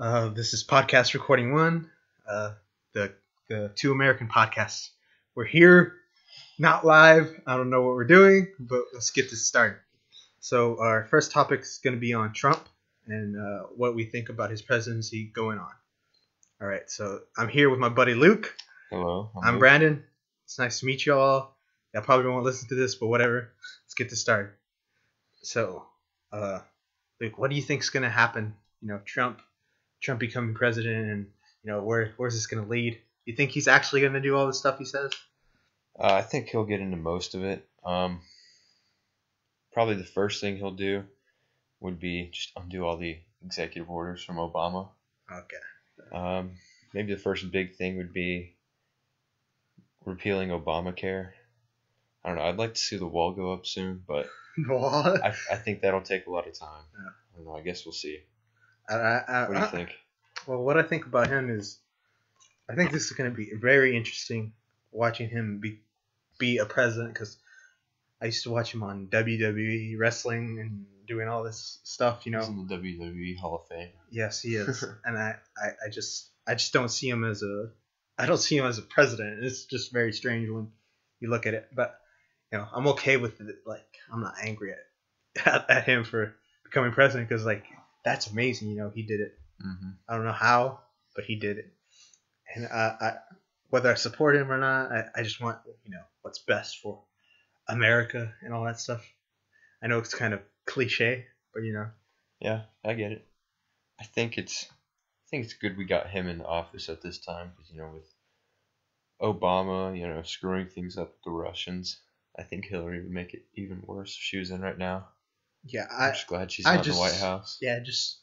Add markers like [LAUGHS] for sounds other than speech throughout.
Uh, this is podcast recording one, uh, the the two American podcasts. We're here, not live. I don't know what we're doing, but let's get this started. So our first topic is going to be on Trump and uh, what we think about his presidency going on. All right, so I'm here with my buddy Luke. Hello. I'm Luke. Brandon. It's nice to meet you all. I probably won't listen to this, but whatever. Let's get this started. So, uh, Luke, what do you think's gonna happen? You know, Trump, Trump becoming president, and you know, where where's this gonna lead? You think he's actually gonna do all the stuff he says? Uh, I think he'll get into most of it. Um, probably the first thing he'll do would be just undo all the executive orders from Obama. Okay. Um, maybe the first big thing would be repealing Obamacare. I don't know. I'd like to see the wall go up soon, but? [LAUGHS] I, I think that'll take a lot of time. Yeah. I don't know. I guess we'll see. I, I, I, What do you think? Well, what I think about him is, I think this is going to be very interesting watching him be be a president because I used to watch him on WWE wrestling and doing all this stuff. You He's know, in the WWE Hall of Fame. yes, he is, [LAUGHS] and I, I, I just I just don't see him as a I don't see him as a president. It's just very strange when you look at it, but you know, I'm okay with it. Like, I'm not angry at at, at him for becoming president because like that's amazing. You know, he did it. Mm-hmm. I don't know how, but he did it. And I, I whether I support him or not, I, I just want you know what's best for America and all that stuff. I know it's kind of cliche, but you know, Yeah, I get it. I think it's I think it's good we got him in the office at this time because you know with Obama, you know, screwing things up with the Russians, I think Hillary would make it even worse if she was in right now. Yeah, I'm I just glad she's I not in the White House. yeah just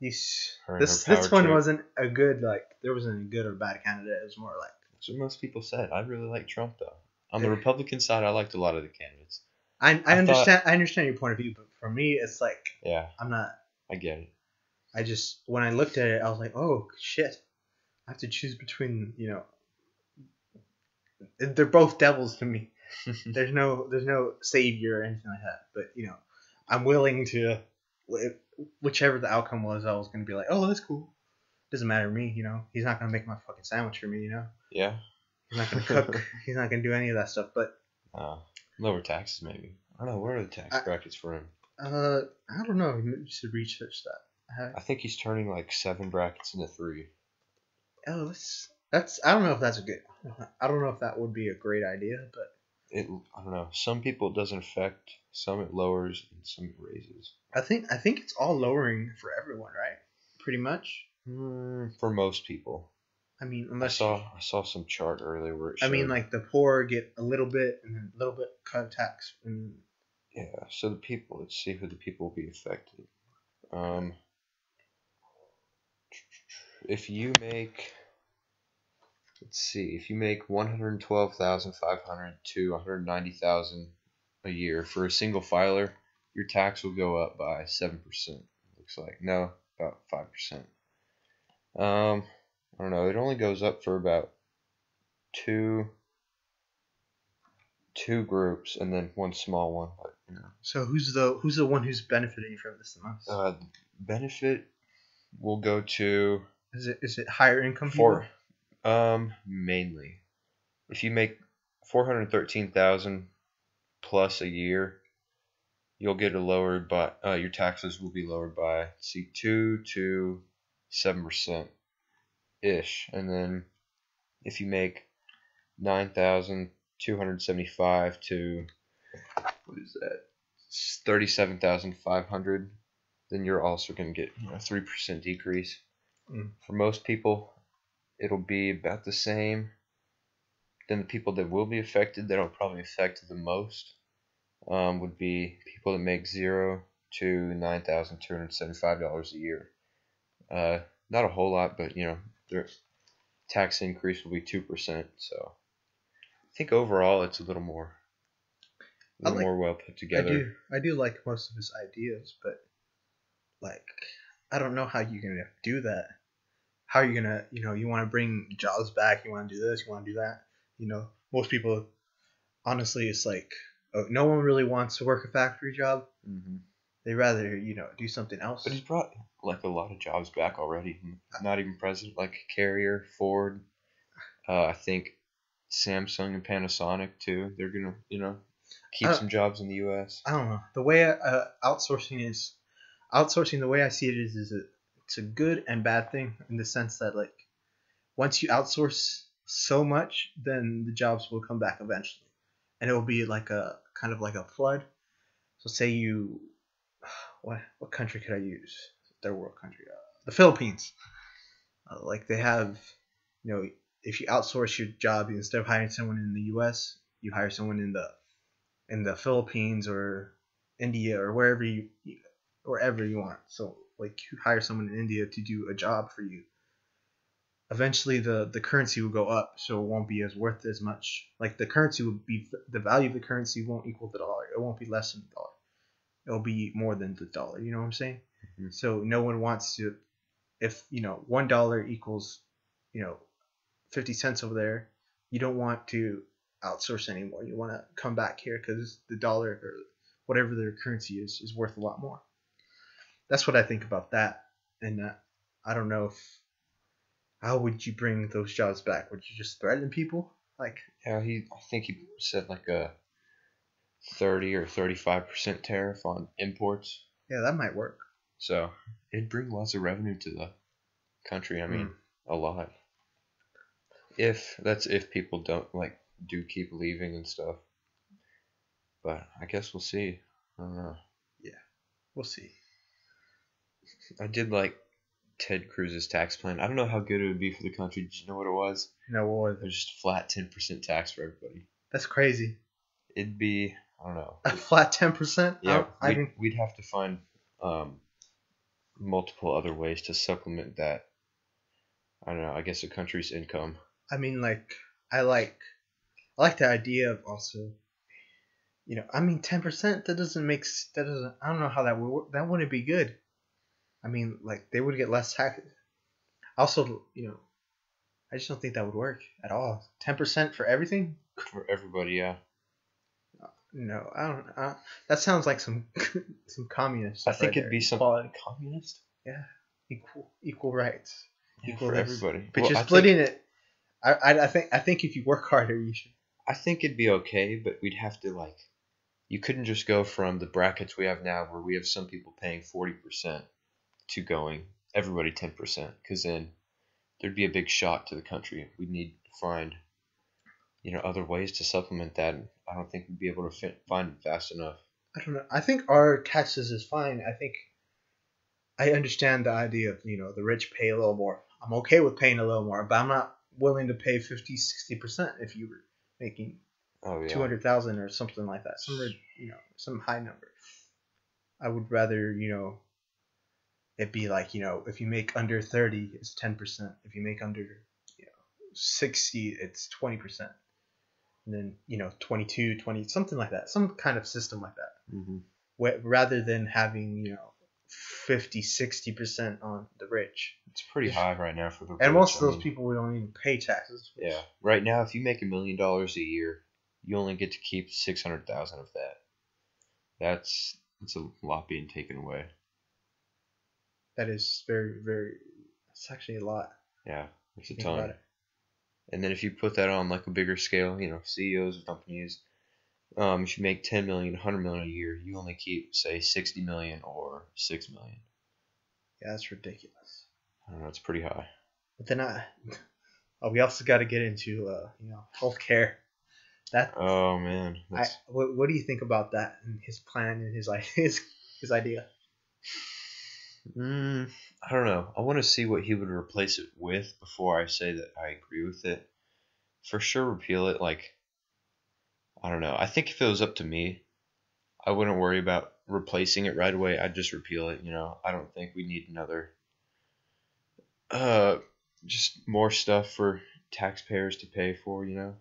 these this this one trip. wasn't a good like there wasn't a good or bad candidate. It was more like That's what most people said. I really like Trump though. On the Republican side, I liked a lot of the candidates. I I, I thought- understand I understand your point of view, but for me it's like Yeah, I'm not. I get it. I just when I looked at it, I was like, oh shit, I have to choose between you know. They're both devils to me. [LAUGHS] There's no there's no savior or anything like that. But you know, I'm willing to, whichever the outcome was, I was gonna be like, oh, that's cool. Doesn't matter to me, you know. He's not gonna make my fucking sandwich for me, you know. yeah. He's not gonna cook. [LAUGHS] He's not gonna do any of that stuff. But Uh, lower taxes maybe. I don't know. What are the tax I- brackets for him? uh, I don't know. You should research that. I, I think he's turning like seven brackets into three. oh, that's that's. I don't know if that's a good. I don't know if that would be a great idea, but it I don't know. Some people it doesn't affect, some it lowers, and some it raises. I think I think it's all lowering for everyone, right? Pretty much. Mm, for most people, I mean, I unless saw I saw some chart earlier where it I mean, like the poor get a little bit and then a little bit cut tax, and yeah. So the people, let's see who the people will be affected. Um, if you make, let's see, if you make one hundred twelve thousand five hundred to one hundred ninety thousand a year for a single filer, your tax will go up by seven percent. Looks like no, about five percent. Um, I don't know. It only goes up for about two two groups and then one small one. But you know, so who's the who's the one who's benefiting from this the most? uh, benefit will go to is it is it higher income for um mainly if you make four hundred thirteen thousand plus a year, you'll get a lowered by uh, your taxes will be lowered by see two to seven percent ish, and then if you make nine thousand two hundred seventy five to what is that thirty seven thousand five hundred, then you're also going to get a three percent decrease. Mm. For most people, it'll be about the same. Then the people that will be affected, that'll probably affect the most, um, would be people that make zero to nine thousand two hundred seventy-five dollars a year. Uh, not a whole lot, but you know, their tax increase will be two percent. So, I think overall it's a little more, a little like- more well put together. I do I do like most of his ideas, but like I don't know how you're gonna do that. How are you gonna you know you want to bring jobs back? You want to do this? You want to do that? You know, most people, honestly, it's like oh, no one really wants to work a factory job. hmm They rather you know do something else. But he's brought like a lot of jobs back already. Not even president, like Carrier, Ford. Uh, I think Samsung and Panasonic too. They're gonna, you know, keep Uh, some jobs in the U.S. I don't know. The way uh, outsourcing is, outsourcing the way I see it is, is a, it's a good and bad thing in the sense that like, once you outsource so much, then the jobs will come back eventually, and it will be like a kind of like a flood. So say you, [SIGHS] what what country could I use? Third world country, uh, the Philippines. Uh, like they have, you know, if you outsource your job instead of hiring someone in the U.S., you hire someone in the in the Philippines or India or wherever you wherever you want. So like you hire someone in India to do a job for you. Eventually the the currency will go up, so it won't be as worth as much. Like the currency will be the value of the currency won't equal the dollar. It won't be less than the dollar. It'll be more than the dollar. You know what I'm saying? Mhm. So no one wants to if you know one dollar equals you know 50 cents over there you don't want to outsource anymore you want to come back here because the dollar or whatever their currency is is worth a lot more that's what i think about that and uh, i don't know if how would you bring those jobs back would you just threaten people like Yeah, he. I think he said like a thirty or thirty-five percent tariff on imports. yeah that might work So it'd bring lots of revenue to the country. I mean, hmm. a lot. If that's if people don't like do keep leaving and stuff. But I guess we'll see. I don't know. Yeah, we'll see I did like Ted Cruz's tax plan. I don't know how good it would be for the country. Did you know what it was? No, what was it? There's just flat ten percent tax for everybody. that's crazy It'd be I don't know. a flat 10% Yeah, I, I we'd, can we'd have to find um, multiple other ways to supplement that. I don't know. I guess a country's income. I mean, like, I like, I like the idea of also, you know, I mean, ten percent. That doesn't make. That doesn't. I don't know how that would work. That wouldn't be good. I mean, like, they would get less tax. Also, you know, I just don't think that would work at all. Ten percent for everything. For everybody, yeah. No, I don't. I, that sounds like some [LAUGHS] some communist. I think right it'd there. be some Equality, communist. Yeah, equal equal rights. Yeah, Equal for this. everybody. But Well, you're I think- splitting it. I, I I think I think if you work harder, you should. I think it'd be okay, but we'd have to like. You couldn't just go from the brackets we have now, where we have some people paying forty percent, to going everybody ten percent, because then there'd be a big shock to the country. We'd need to find, you know, other ways to supplement that. I don't think we'd be able to fit, find it fast enough. I don't know. I think our taxes is fine. I think I understand the idea of, you know, the rich pay a little more. I'm okay with paying a little more, but I'm not willing to pay 50, 60% if you were making Oh yeah. 200,000 or something like that. Some, you know, some high number. I would rather, you know, it be like, you know, if you make under 30, it's 10%. If you make under, you know, 60, it's 20%. And then, you know, 22, 20, something like that. Some kind of system like that hmm wh- rather than having you know 50 60% on the rich It's pretty high right now for the. and rich. most of I those mean, people don't even pay taxes Yeah. Right now, if you make a million dollars a year, you only get to keep six hundred thousand of that. That's that's a lot being taken away. That is very very it's actually a lot Yeah, it's a ton. it. And then if you put that on like a bigger scale, you know, CEOs of companies, um, if you make 10 million, 100 million a year, you only keep say 60 million or 6 million. yeah that's ridiculous I don't know, it's pretty high. but then i oh, [LAUGHS] we also got to get into uh you know healthcare that Oh man, I, what, what do you think about that and his plan and his [LAUGHS] his his idea mm, I don't know. I want to see what he would replace it with before I say that I agree with it. For sure, repeal it. Like, I don't know. I think if it was up to me, I wouldn't worry about replacing it right away. I'd just repeal it. You know, I don't think we need another. Uh, just more stuff for taxpayers to pay for. You know,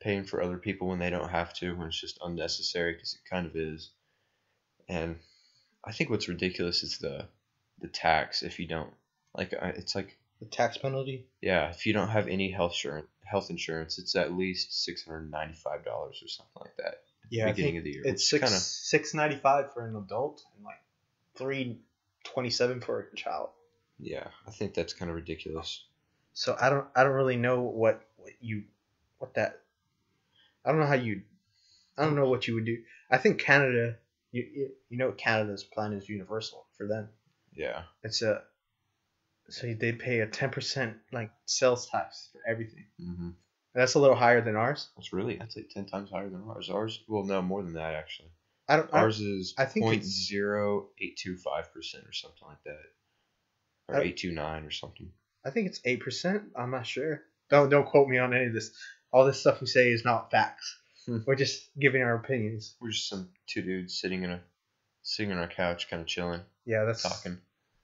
paying for other people when they don't have to, when it's just unnecessary, because it kind of is. And I think what's ridiculous is the the tax if you don't like. Uh, it's like the tax penalty yeah, if you don't have any health insurance, health insurance, it's at least six hundred ninety five dollars or something like that. Yeah, beginning of the year. It's six kinda- six ninety five for an adult and like three twenty seven for a child. yeah, I think that's kind of ridiculous. So I don't I don't really know what, what you what that I don't know how you I don't know what you would do. I think Canada you you, you know Canada's plan is universal for them. Yeah, It's a so they pay a ten percent like sales tax for everything. hmm That's a little higher than ours. that's really that's like ten times higher than ours. Ours, well, no, more than that actually. I don't. I, Ours is I think point it's- zero eight two five percent or something like that, or I- eight two nine or something. I think it's eight percent. I'm not sure. Don't don't quote me on any of this. All this stuff we say is not facts. Hmm. We're just giving our opinions. We're just some two dudes sitting in a sitting on our couch, kind of chilling, Yeah, that's talking.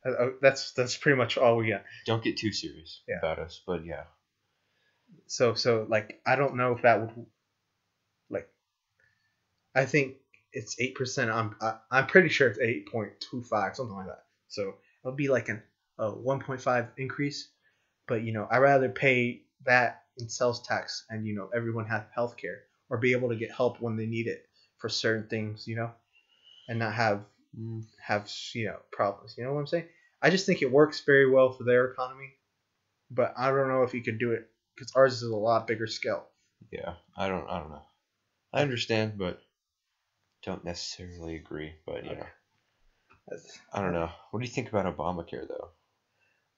uh, uh, that's that's pretty much all we got. Don't get too serious Yeah. about us, but yeah, So so like I don't know if that would like I think it's eight percent. I'm I, I'm pretty sure it's eight point two five something like that. So it'll be like an a one point five increase, but you know I rather pay that in sales tax and you know everyone have health care or be able to get help when they need it for certain things you know, and not have have you know problems. You know what I'm saying? I just think it works very well for their economy, but I don't know if you could do it because ours is a lot bigger scale. yeah. I don't, I don't know. I understand, but don't necessarily agree. But you Okay. know, That's- I don't know. What do you think about Obamacare though?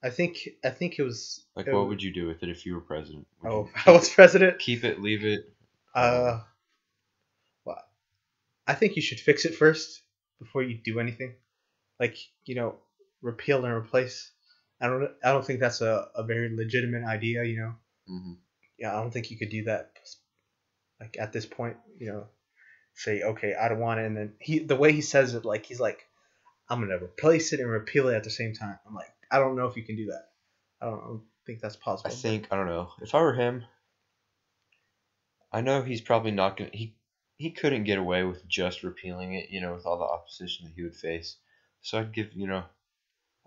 I think I think it was. Like, it what was- would you do with it if you were president? Would Oh, [LAUGHS] I was president. keep it, leave it? Uh, I think you should fix it first before you do anything. Like you know, repeal and replace. I don't. I don't think that's a, a very legitimate idea. You know. hmm Yeah, I don't think you could do that. Like at this point, you know, say okay, I don't want it, and then he the way he says it, like he's like, I'm gonna replace it and repeal it at the same time. I'm like, I don't know if you can do that. I don't, I don't think that's possible. I think I don't know. If I were him, I know he's probably not gonna. He he couldn't get away with just repealing it. You know, with all the opposition that he would face. So I'd give you know,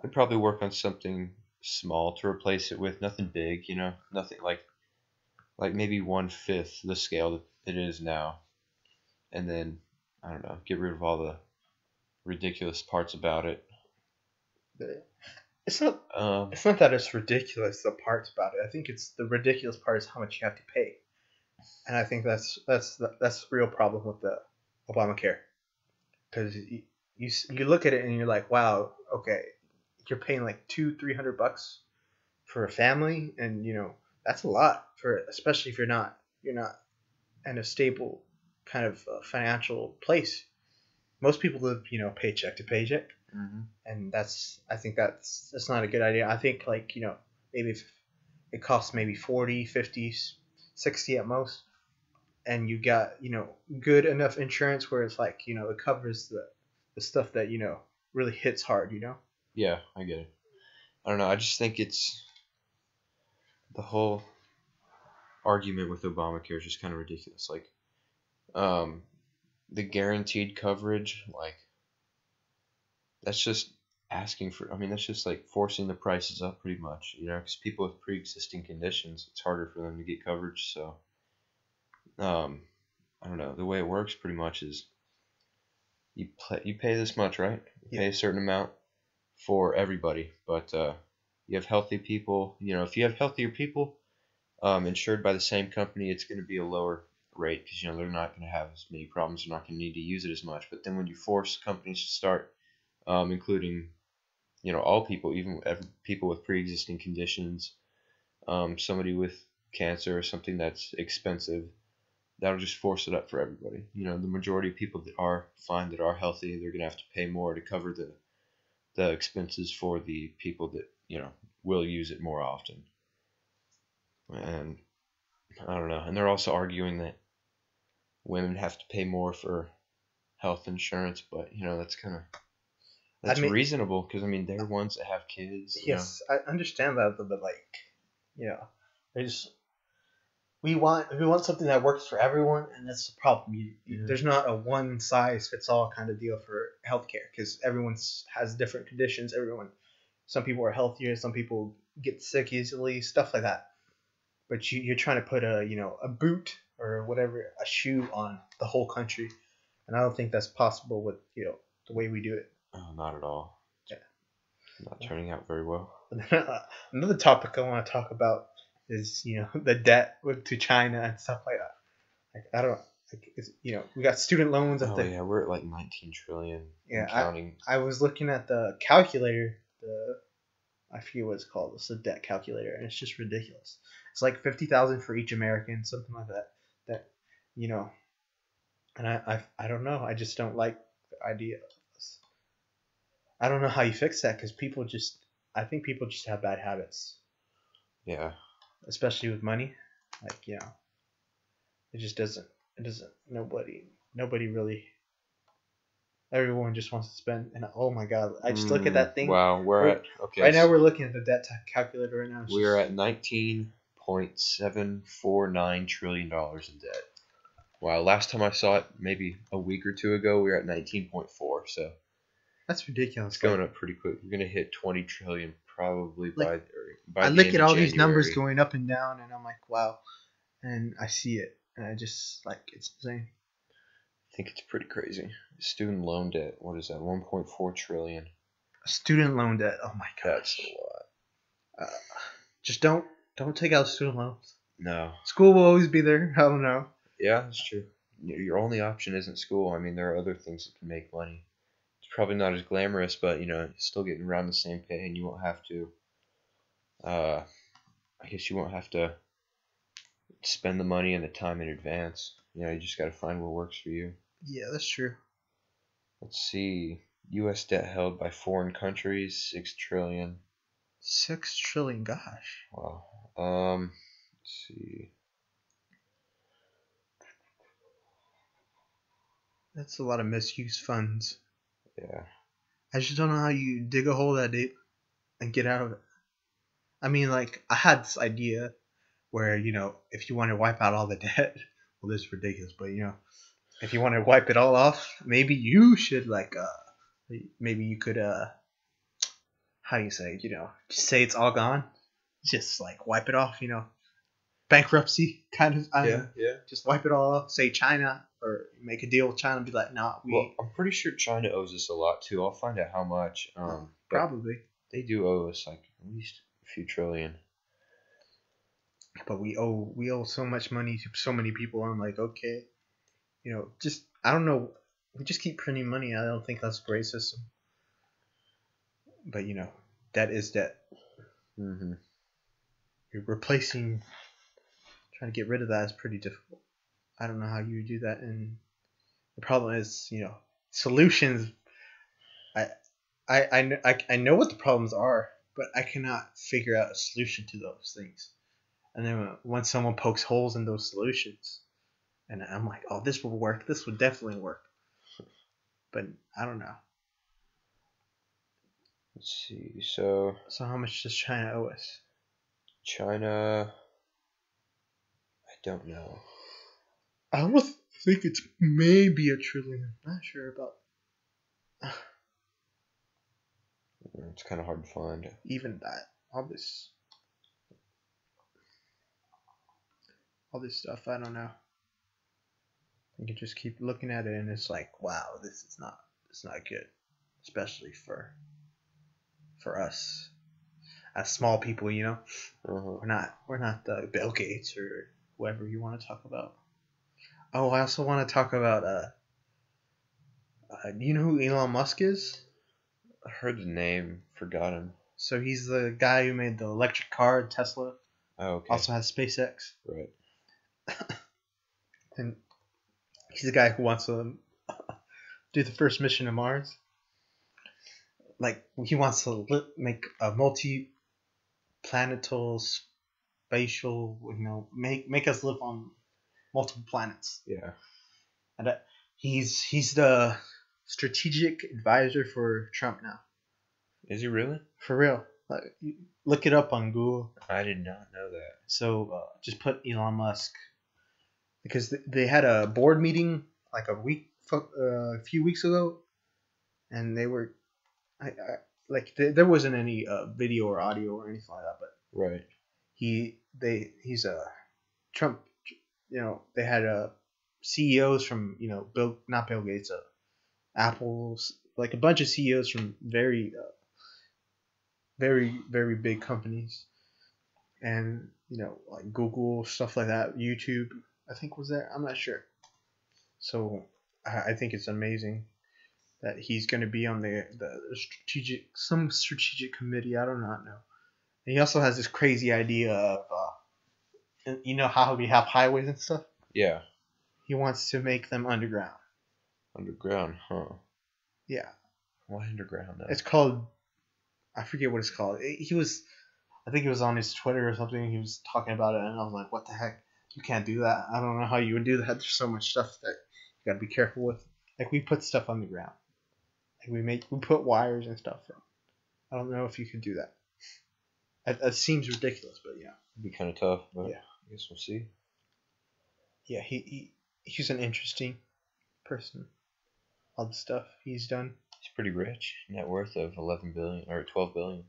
I'd probably work on something small to replace it with. Nothing big. You know, nothing like like maybe one fifth the scale that it is now, and then I don't know, get rid of all the ridiculous parts about it. It's not. Um, It's not that it's ridiculous. The parts about it. I think it's the ridiculous part is how much you have to pay, and I think that's that's the, that's the real problem with the Obamacare, because you, you you look at it and you're like, wow, okay, you're paying like two three hundred bucks for a family, and you know that's a lot for especially if you're not you're not in a stable kind of uh, financial place. Most people live you know paycheck to paycheck mhm. and that's I think that's that's not a good idea. I think like, you know, maybe if it costs maybe 40, 50, 60 at most and you got, you know, good enough insurance where it's like, you know, it covers the the stuff that, you know, really hits hard, you know. Yeah, I get it. I don't know. I just think it's the whole argument with Obamacare is just kind of ridiculous. Like, um, the guaranteed coverage, like, that's just asking for. I mean, that's just like forcing the prices up pretty much. You know, because people with pre-existing conditions, it's harder for them to get coverage. So, um, I don't know. The way it works pretty much is you play, you pay this much, right? You pay a certain amount for everybody, but uh, you have healthy people. You know, if you have healthier people um, insured by the same company, it's going to be a lower rate because you know they're not going to have as many problems. They're not going to need to use it as much. But then when you force companies to start um, including, you know, all people, even every, people with pre-existing conditions, um, somebody with cancer or something that's expensive, that'll just force it up for everybody. You know, the majority of people that are fine, that are healthy, they're gonna have to pay more to cover the the expenses for the people that you know will use it more often. And I don't know. And they're also arguing that women have to pay more for health insurance, but you know that's kind of that's mean- reasonable because I mean they're ones that have kids. you know. Yes, I understand that, but like, you know, there's we want we want something that works for everyone, and that's the problem. You- Yeah. There's not a one size fits all kind of deal for healthcare because everyone has different conditions. Everyone, some people are healthier, some people get sick easily, stuff like that. But you, you're trying to put a you know a boot or whatever a shoe on the whole country, and I don't think that's possible with you know the way we do it. Oh, not at all. Yeah. Not turning out very well. [LAUGHS] Another topic I want to talk about is you know the debt with to China and stuff like that. Like I don't like you know we got student loans at Oh the yeah, we're at like 19 trillion. Yeah, and I- I was looking at the calculator, the I forget what it's called. It's a debt calculator, and it's just ridiculous. It's like fifty thousand for each American, something like that. That you know, and I I, I don't know. I just don't like the idea. I don't know how you fix that because people just I think people just have bad habits, yeah. especially with money. Like you know, it just doesn't. It doesn't. Nobody. Nobody really. Everyone just wants to spend, and oh my god! I just look at Mm, that thing. Wow, we're We're- at okay. Right now we're looking at the debt calculator right now. We're just- at 19.749 trillion dollars in debt. Wow, last time I saw it, maybe a week or two ago, we were at 19.4. So that's ridiculous. it's going up pretty quick. We're gonna hit 20 trillion probably Like, by or by I the look at all these numbers going up and down, and I'm like, wow, and I see it, and I just like it's insane. I think it's pretty crazy. Student loan debt. What is that? 1.4 trillion. Student loan debt. Oh my god. That's a lot. Uh, just don't don't take out student loans. No. School will always be there. I don't know. Yeah, that's true. Your only option isn't school. I mean, there are other things that can make money. Probably not as glamorous, but you know, still getting around the same pay, and you won't have to. Uh, I guess you won't have to spend the money and the time in advance. You know, you just got to find what works for you. Yeah, that's true. Let's see. U.S. debt held by foreign countries, six trillion. Six trillion. Gosh. Wow. Um, let's see. That's a lot of misused funds. Yeah. I just don't know how you dig a hole that deep and get out of it. I mean, like, I had this idea where, you know, if you want to wipe out all the [LAUGHS] debt, well, this is ridiculous, but, you know, if you want to wipe it all off, maybe you should, like, uh, maybe you could, uh, how you say, you know, just say it's all gone. Just, like, wipe it off, you know. Bankruptcy, kind of. I know. yeah. Just wipe it all off. Say China, or make a deal with China and be like, nah, we Well, I'm pretty sure China owes us a lot too. I'll find out how much. Um, probably. they do owe us like at least a few trillion. but we owe we owe so much money to so many people. I'm like, okay, you know, just I don't know. We just keep printing money. I don't think that's a great system. But you know, debt is debt. Mm-hmm. You're replacing, trying to get rid of that is pretty difficult. I don't know how you do that. And the problem is, you know, solutions. I, I, I, I, I know what the problems are, but I cannot figure out a solution to those things. And then when- when someone pokes holes in those solutions, and I'm like, oh, this will work. This would definitely work. But I don't know. Let's see. So So how much does China owe us? China. I don't know. I almost think it's maybe a trillion. I'm Not sure about [SIGHS] It's kind of hard to find. even that. All this, all this stuff. I don't know. You can just keep looking at it, and it's like, wow, this is not, it's not good, especially for, for us, as small people. You know, Uh-huh. we're not, we're not the Bill Gates or whoever you want to talk about. Oh, I also want to talk about. Uh, uh, do you know who Elon Musk is? I heard the name, forgot him. So he's the guy who made the electric car, Tesla. Oh, okay. Also has SpaceX, right. [COUGHS] and he's the guy who wants to [LAUGHS] do the first mission to Mars. Like he wants to li- make a multi-planetal, spatial, you know, make make us live on multiple planets. Yeah. And uh, he's he's the strategic advisor for Trump now. Is he really? For real. Like, look it up on Google. I did not know that. So uh, just put Elon Musk because th- they had a board meeting like a week, uh, a few weeks ago, and they were, I, I like th- there wasn't any uh, video or audio or anything like that, but Right. he they he's a Trump you know they had uh, CEOs from you know Bill not Bill Gates, uh, Apple's like a bunch of CEOs from very uh, very very big companies, and you know like Google stuff like that, YouTube I think was there. I'm not sure. So I, I think it's amazing that he's going to be on the the strategic some strategic committee. I do not know. And he also has this crazy idea of, uh, you know how we have highways and stuff. Yeah. He wants to make them underground. Underground, huh? Yeah, Why underground? Though? it's called. I forget what it's called. It- he was, I think it was on his Twitter or something. He was talking about it, and I was like, "What the heck? You can't do that. I don't know how you would do that. There's so much stuff that you got to be careful with. Like we put stuff on the ground. Like we make we put wires and stuff. From. I don't know if you could do that. That, that seems ridiculous, but yeah, It'd be kind of tough, but Yeah. I guess we'll see. yeah. He, he he's an interesting person. All the stuff he's done. He's pretty rich. Net worth of 11 billion or 12 billion.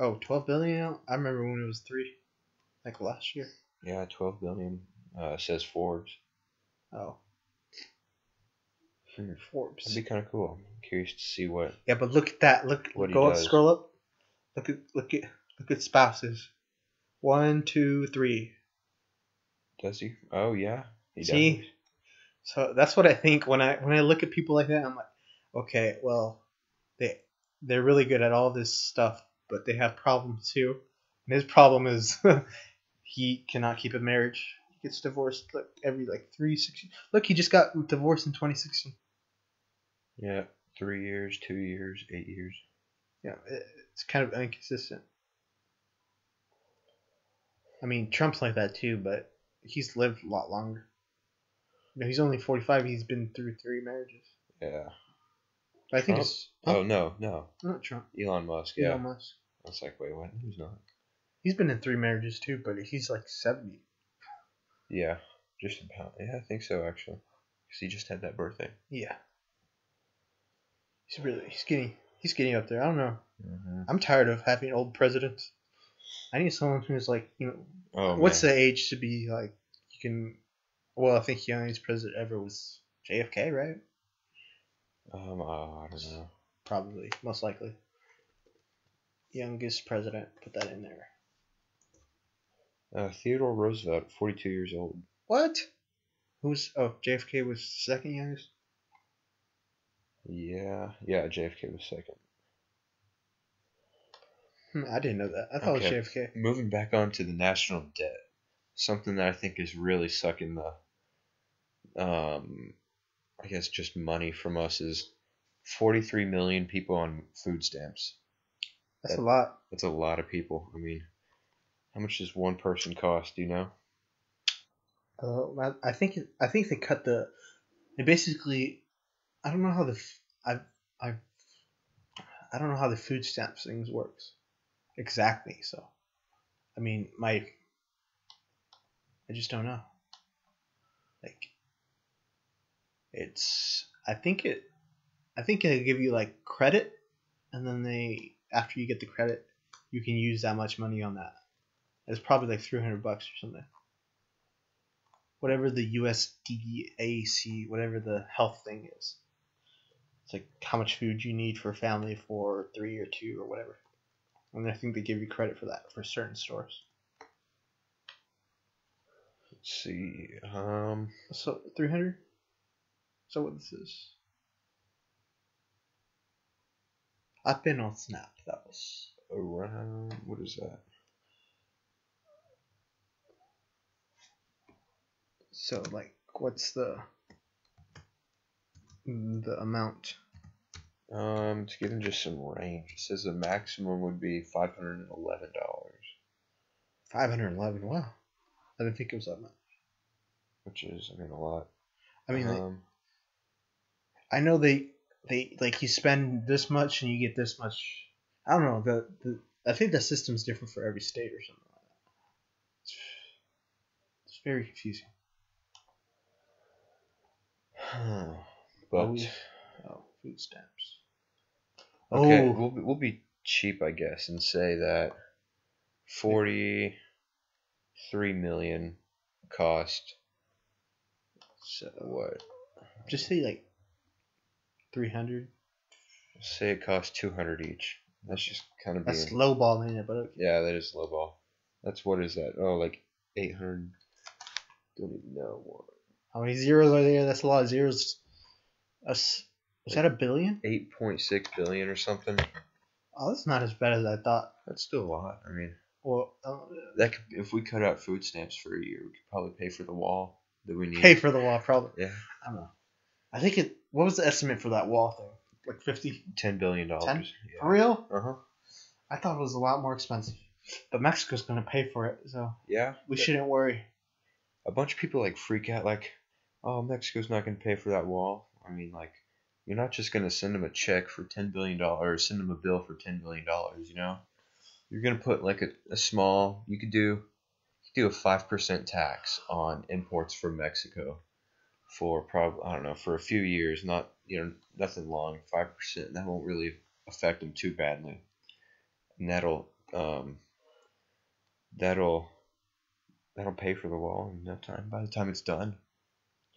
Oh, 12 billion? I remember when it was three, like last year. Yeah, 12 billion. Uh, says Forbes. Oh, Hmm. Forbes. That'd be kind of cool. I'm curious to see what. Yeah, but look at that. Look, What go up, scroll up. Look at look at look at spouses. One, two, three. Does he? Oh yeah. He See? does. So that's what I think when I when I look at people like that. I'm like, okay, well, they they're really good at all this stuff, but they have problems too. And his problem is [LAUGHS] he cannot keep a marriage. He gets divorced like every like three six. Look, he just got divorced in 2016. Yeah. Three years, two years, eight years. Yeah, it- it's kind of inconsistent. I mean, Trump's like that too, but he's lived a lot longer. You know, he's only 45. He's been through three marriages. Yeah. I think Trump? it's huh? Oh no, no. not Trump. Elon Musk. Yeah. Elon Musk. I was like, wait, what? He's not. He's been in three marriages too, but he's like 70. Yeah. Just about. Yeah, I think so actually. 'Cause he just had that birthday. Yeah. He's really he's getting he's getting up there. I don't know. Mm-hmm. I'm tired of having old presidents. I need someone who's like you know Oh, what's man. the age to be like you can well I think the youngest president ever was JFK right Um, uh, I don't know. probably most likely youngest president put that in there Uh, Theodore Roosevelt, 42 years old. what who's oh JFK was second youngest Yeah, yeah, JFK was second. Hmm, I didn't know that I thought Okay. it was JFK Moving back on to the national debt, something that I think is really sucking the, um, I guess just money from us is 43 million people on food stamps. that's That- a lot That's a lot of people. I mean, how much does one person cost? Do you know? Uh, I think it- I think they cut the. They basically, I don't know how the f- I I I don't know how the food stamps things works exactly. So, I mean, my I just don't know. Like, it's I think it I think they give you like credit, and then they after you get the credit, you can use that much money on that. It's probably like three hundred bucks or something whatever the USDAC, whatever the health thing is. It's like how much food you need for a family for three or two or whatever. And I think they give you credit for that for certain stores. Let's see. Um, So three hundred. So what this is? I've been on Snap. That was around what is that? so like what's the the amount? Um, to give him just some range, it says the maximum would be five hundred and eleven dollars, Five hundred eleven. Wow, I didn't think it was that much. which is I mean a lot. I mean, um, I know they they like you spend this much and you get this much. I don't know the the. I think the system's different for every state or something like that. It's, it's very confusing. [SIGHS] but Oh, oh, food stamps. Okay, Oh, we'll be, we'll be cheap, I guess, and say that forty three million cost So What? just say like three hundred. Say it costs two hundred each. That's just kind of That's being. low balling it, but okay. Yeah, that is low ball. That's what is that? Oh, like eight hundred. Don't even know what. how many zeros are there? That's a lot of zeros. That's is that a billion? Eight point six billion or something. Oh, that's not as bad as I thought. That's still a lot. I mean, Well, uh, that could, if we cut out food stamps for a year, we could probably pay for the wall that we need. pay for the wall probably. Yeah, I don't know. I think it. What was the estimate for that wall thing? Like fifty. Ten billion dollars. Ten? for real? Uh huh. I thought it was a lot more expensive. But Mexico's gonna pay for it, so Yeah. we shouldn't worry. a bunch of people like freak out like oh mexico's not going to pay for that wall i mean like you're not just going to send them a check for 10 billion dollars or send them a bill for 10 billion dollars you know you're going to put like a, a small you could do you could do a 5% tax on imports from mexico for probably i don't know for a few years not you know nothing long 5% that won't really affect them too badly and that'll um that'll that'll pay for the wall in no time by the time it's done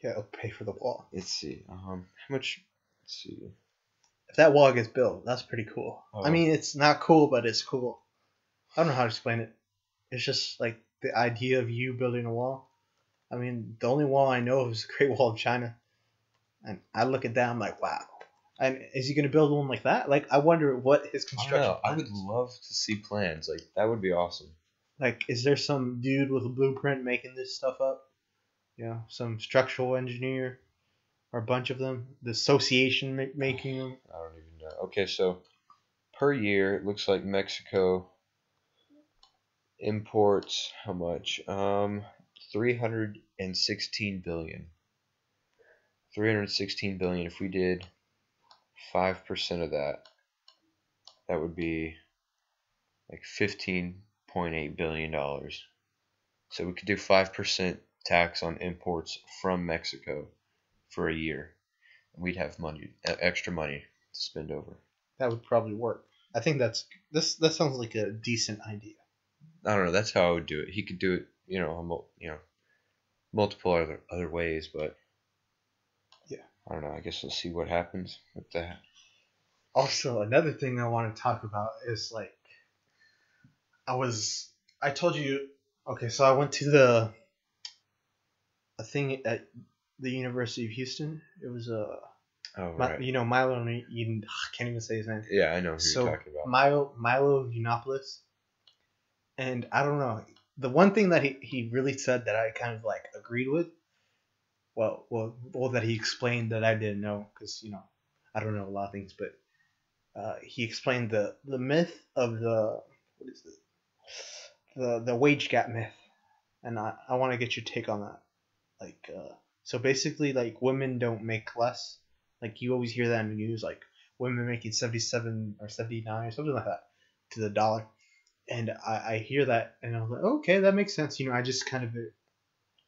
Yeah, it'll pay for the wall. Let's see. Um, how much? Let's see. If that wall gets built, that's pretty cool. Oh. I mean, it's not cool, but it's cool. I don't know how to explain it. It's just like the idea of you building a wall. I mean, the only wall I know of is the Great Wall of China, and I look at that, I'm like, wow. And is he gonna build one like that? Like, I wonder what his I construction. know. I would is. love to see plans. Like that would be awesome. Like, is there some dude with a blueprint making this stuff up? You know, some structural engineer, or a bunch of them. The association ma- making them. I don't even know. Okay, so per year, it looks like Mexico imports how much? Um, three hundred and sixteen billion. Three hundred sixteen billion. If we did five percent of that, that would be like fifteen point eight billion dollars. So we could do five percent tax on imports from Mexico for a year. and We'd have money, extra money to spend over. That would probably work. I think that's this. That sounds like a decent idea. I don't know. That's how I would do it. He could do it, you know, you know, multiple other other ways, but Yeah. I don't know. I guess we'll see what happens with that. Also, another thing I want to talk about is like, I was, I told you, okay, so I went to the, a thing at the University of Houston. It was a, Oh Mi- right. you know, Milo, I can't even say his name. Yeah, I know who So you're talking about. Milo, Milo Yiannopoulos, and I don't know. The one thing that he, he really said that I kind of like agreed with, well, well, well, that he explained that I didn't know because you know, I don't know a lot of things, but uh, he explained the the myth of the what is it, the the wage gap myth, and I I want to get your take on that. Like, uh, so basically, like women don't make less. Like you always hear that in the news, like women making 77 or 79 or something like that to the dollar. And I, I hear that and I'm like, okay, that makes sense. You know, I just kind of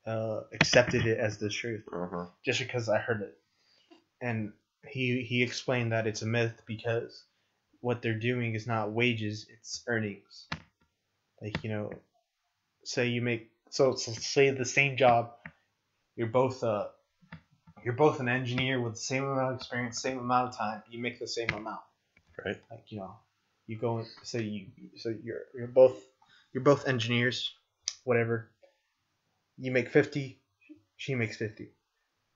uh, accepted it as the truth Uh-huh. just because I heard it. And he he explained that it's a myth because what they're doing is not wages, it's earnings. Like, you know, say you make so, so say the same job, you're both uh you're both an engineer with the same amount of experience, same amount of time, you make the same amount. Right. Like, you know, you go so you so you're you're both you're both engineers, whatever. You make fifty, she makes fifty.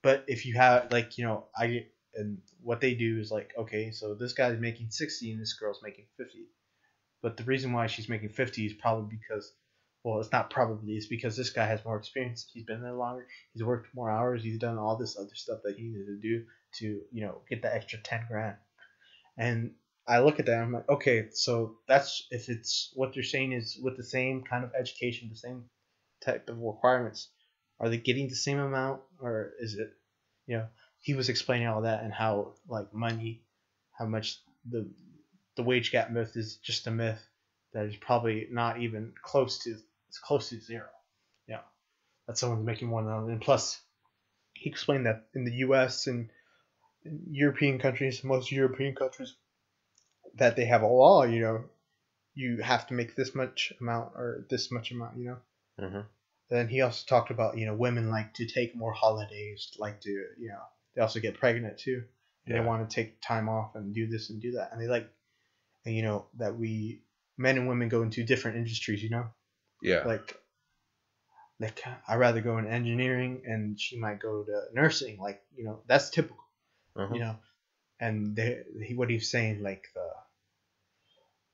But if you have like you know I and what they do is like okay so this guy's making sixty and this girl's making fifty, but the reason why she's making fifty is probably because well it's not probably it's because this guy has more experience. He's been there longer. He's worked more hours. He's done all this other stuff that he needed to do to you know get the extra ten grand, and I look at that I'm like okay so that's if it's what they're saying is with the same kind of education the same type of requirements are they getting the same amount or is it you know he was explaining all that and how like money how much the the wage gap myth is just a myth that is probably not even close to it's close to zero yeah that someone's making more than and plus he explained that in the us and european countries most european countries that they have a law you know you have to make this much amount or this much amount you know Uh-huh. then he also talked about you know women like to take more holidays, like to you know they also get pregnant too. And Yeah. They want to take time off and do this and do that, and they like, and you know that we men and women go into different industries. You know, Yeah. like like I'd rather go in engineering, and she might go to nursing. Like you know that's typical. Uh-huh. You know, and they, he what he's saying like the,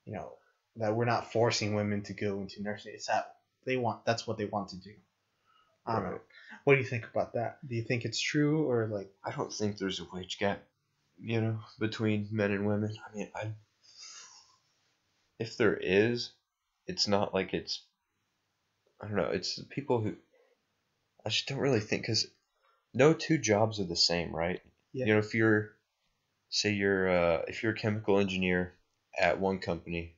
you know that we're not forcing women to go into nursing. It's that they want. That's what they want to do. I don't know. Right. What do you think about that? Do you think it's true or like? I don't think there's a wage gap, you know, between men and women. I mean, I if there is, it's not like it's I don't know, it's the people who I just don't really think cuz no two jobs are the same, right? Yeah. You know, if you're say you're uh if you're a chemical engineer at one company,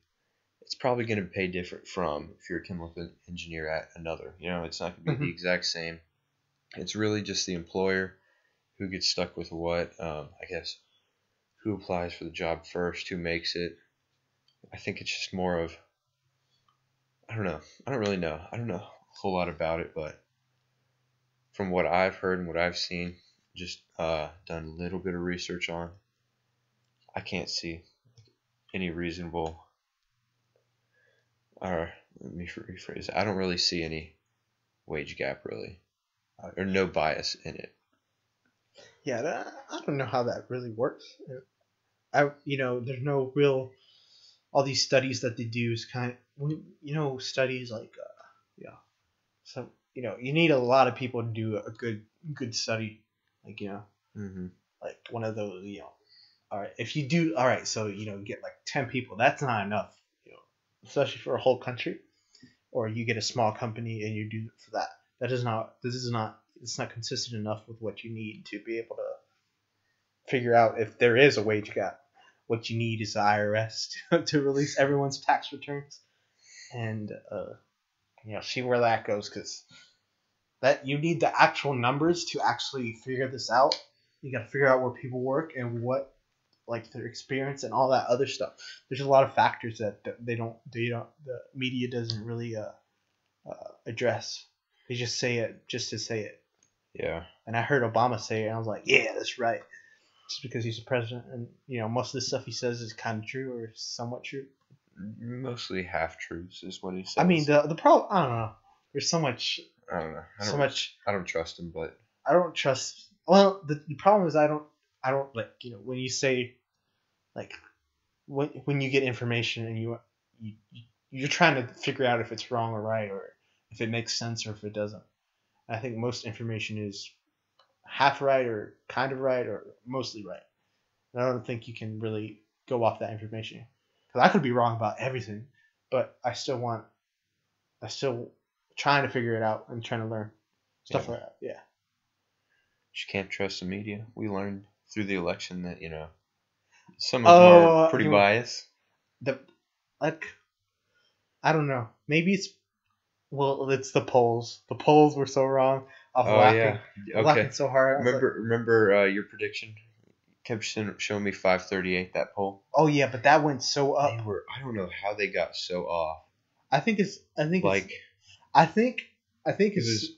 it's probably going to pay different from if you're a chemical engineer at another. You know, it's not going to be Mhm. the exact same. It's really just the employer who gets stuck with what, um, I guess, who applies for the job first, who makes it. I think it's just more of, I don't know. I don't really know. I don't know a whole lot about it, but from what I've heard and what I've seen, just uh, done a little bit of research on, I can't see any reasonable, or let me rephrase. I don't really see any wage gap, really, uh, or no bias in it. Yeah, I don't know how that really works. I you know there's no real all these studies that they do is kind of when you know studies like uh, yeah so you know you need a lot of people to do a good good study like you know. Mm-hmm. like one of those you know all right if you do all right so you know get like 10 people that's not enough you know especially for a whole country or you get a small company and you do it for that. That is not this is not it's not consistent enough with what you need to be able to figure out if there is a wage gap. What you need is the irs to, [LAUGHS] to release everyone's tax returns and uh you know see where that goes because that you need the actual numbers to actually figure this out. You got to figure out where people work and what like their experience and all that other stuff. There's a lot of factors that they don't they don't the media doesn't really uh, uh address. They just say it just to say it. Yeah. and i heard obama say it and i was like yeah that's right. Just because he's the president and you know most of the stuff he says is kind of true or somewhat true Mostly half truths is what he says. i mean the the problem i don't know there's so much I don't know. I don't, so much I don't trust him, but I don't trust. Well, the, the problem is I don't. I don't like you know when you say, like, when when you get information and you you you- you're trying to figure out if it's wrong or right or if it makes sense or if it doesn't. I think most information is half right or kind of right or mostly right. And I don't think you can really go off that information because I could be wrong about everything, but I still want. I still trying to figure it out and trying to learn stuff Yeah. like that. Yeah. you can't trust the media. We learned through the election that you know some of them Oh, are pretty you- biased. the like I don't know. Maybe it's well, it's the polls. The polls were so wrong. I was Oh laughing, yeah. Okay. laughing so hard. I Remember, like, remember uh, your prediction? Kept showing me 538 that poll. oh yeah, but that went so up. They were. I don't know how they got so off. I think it's. I think Like it's. I think. I think it it's. was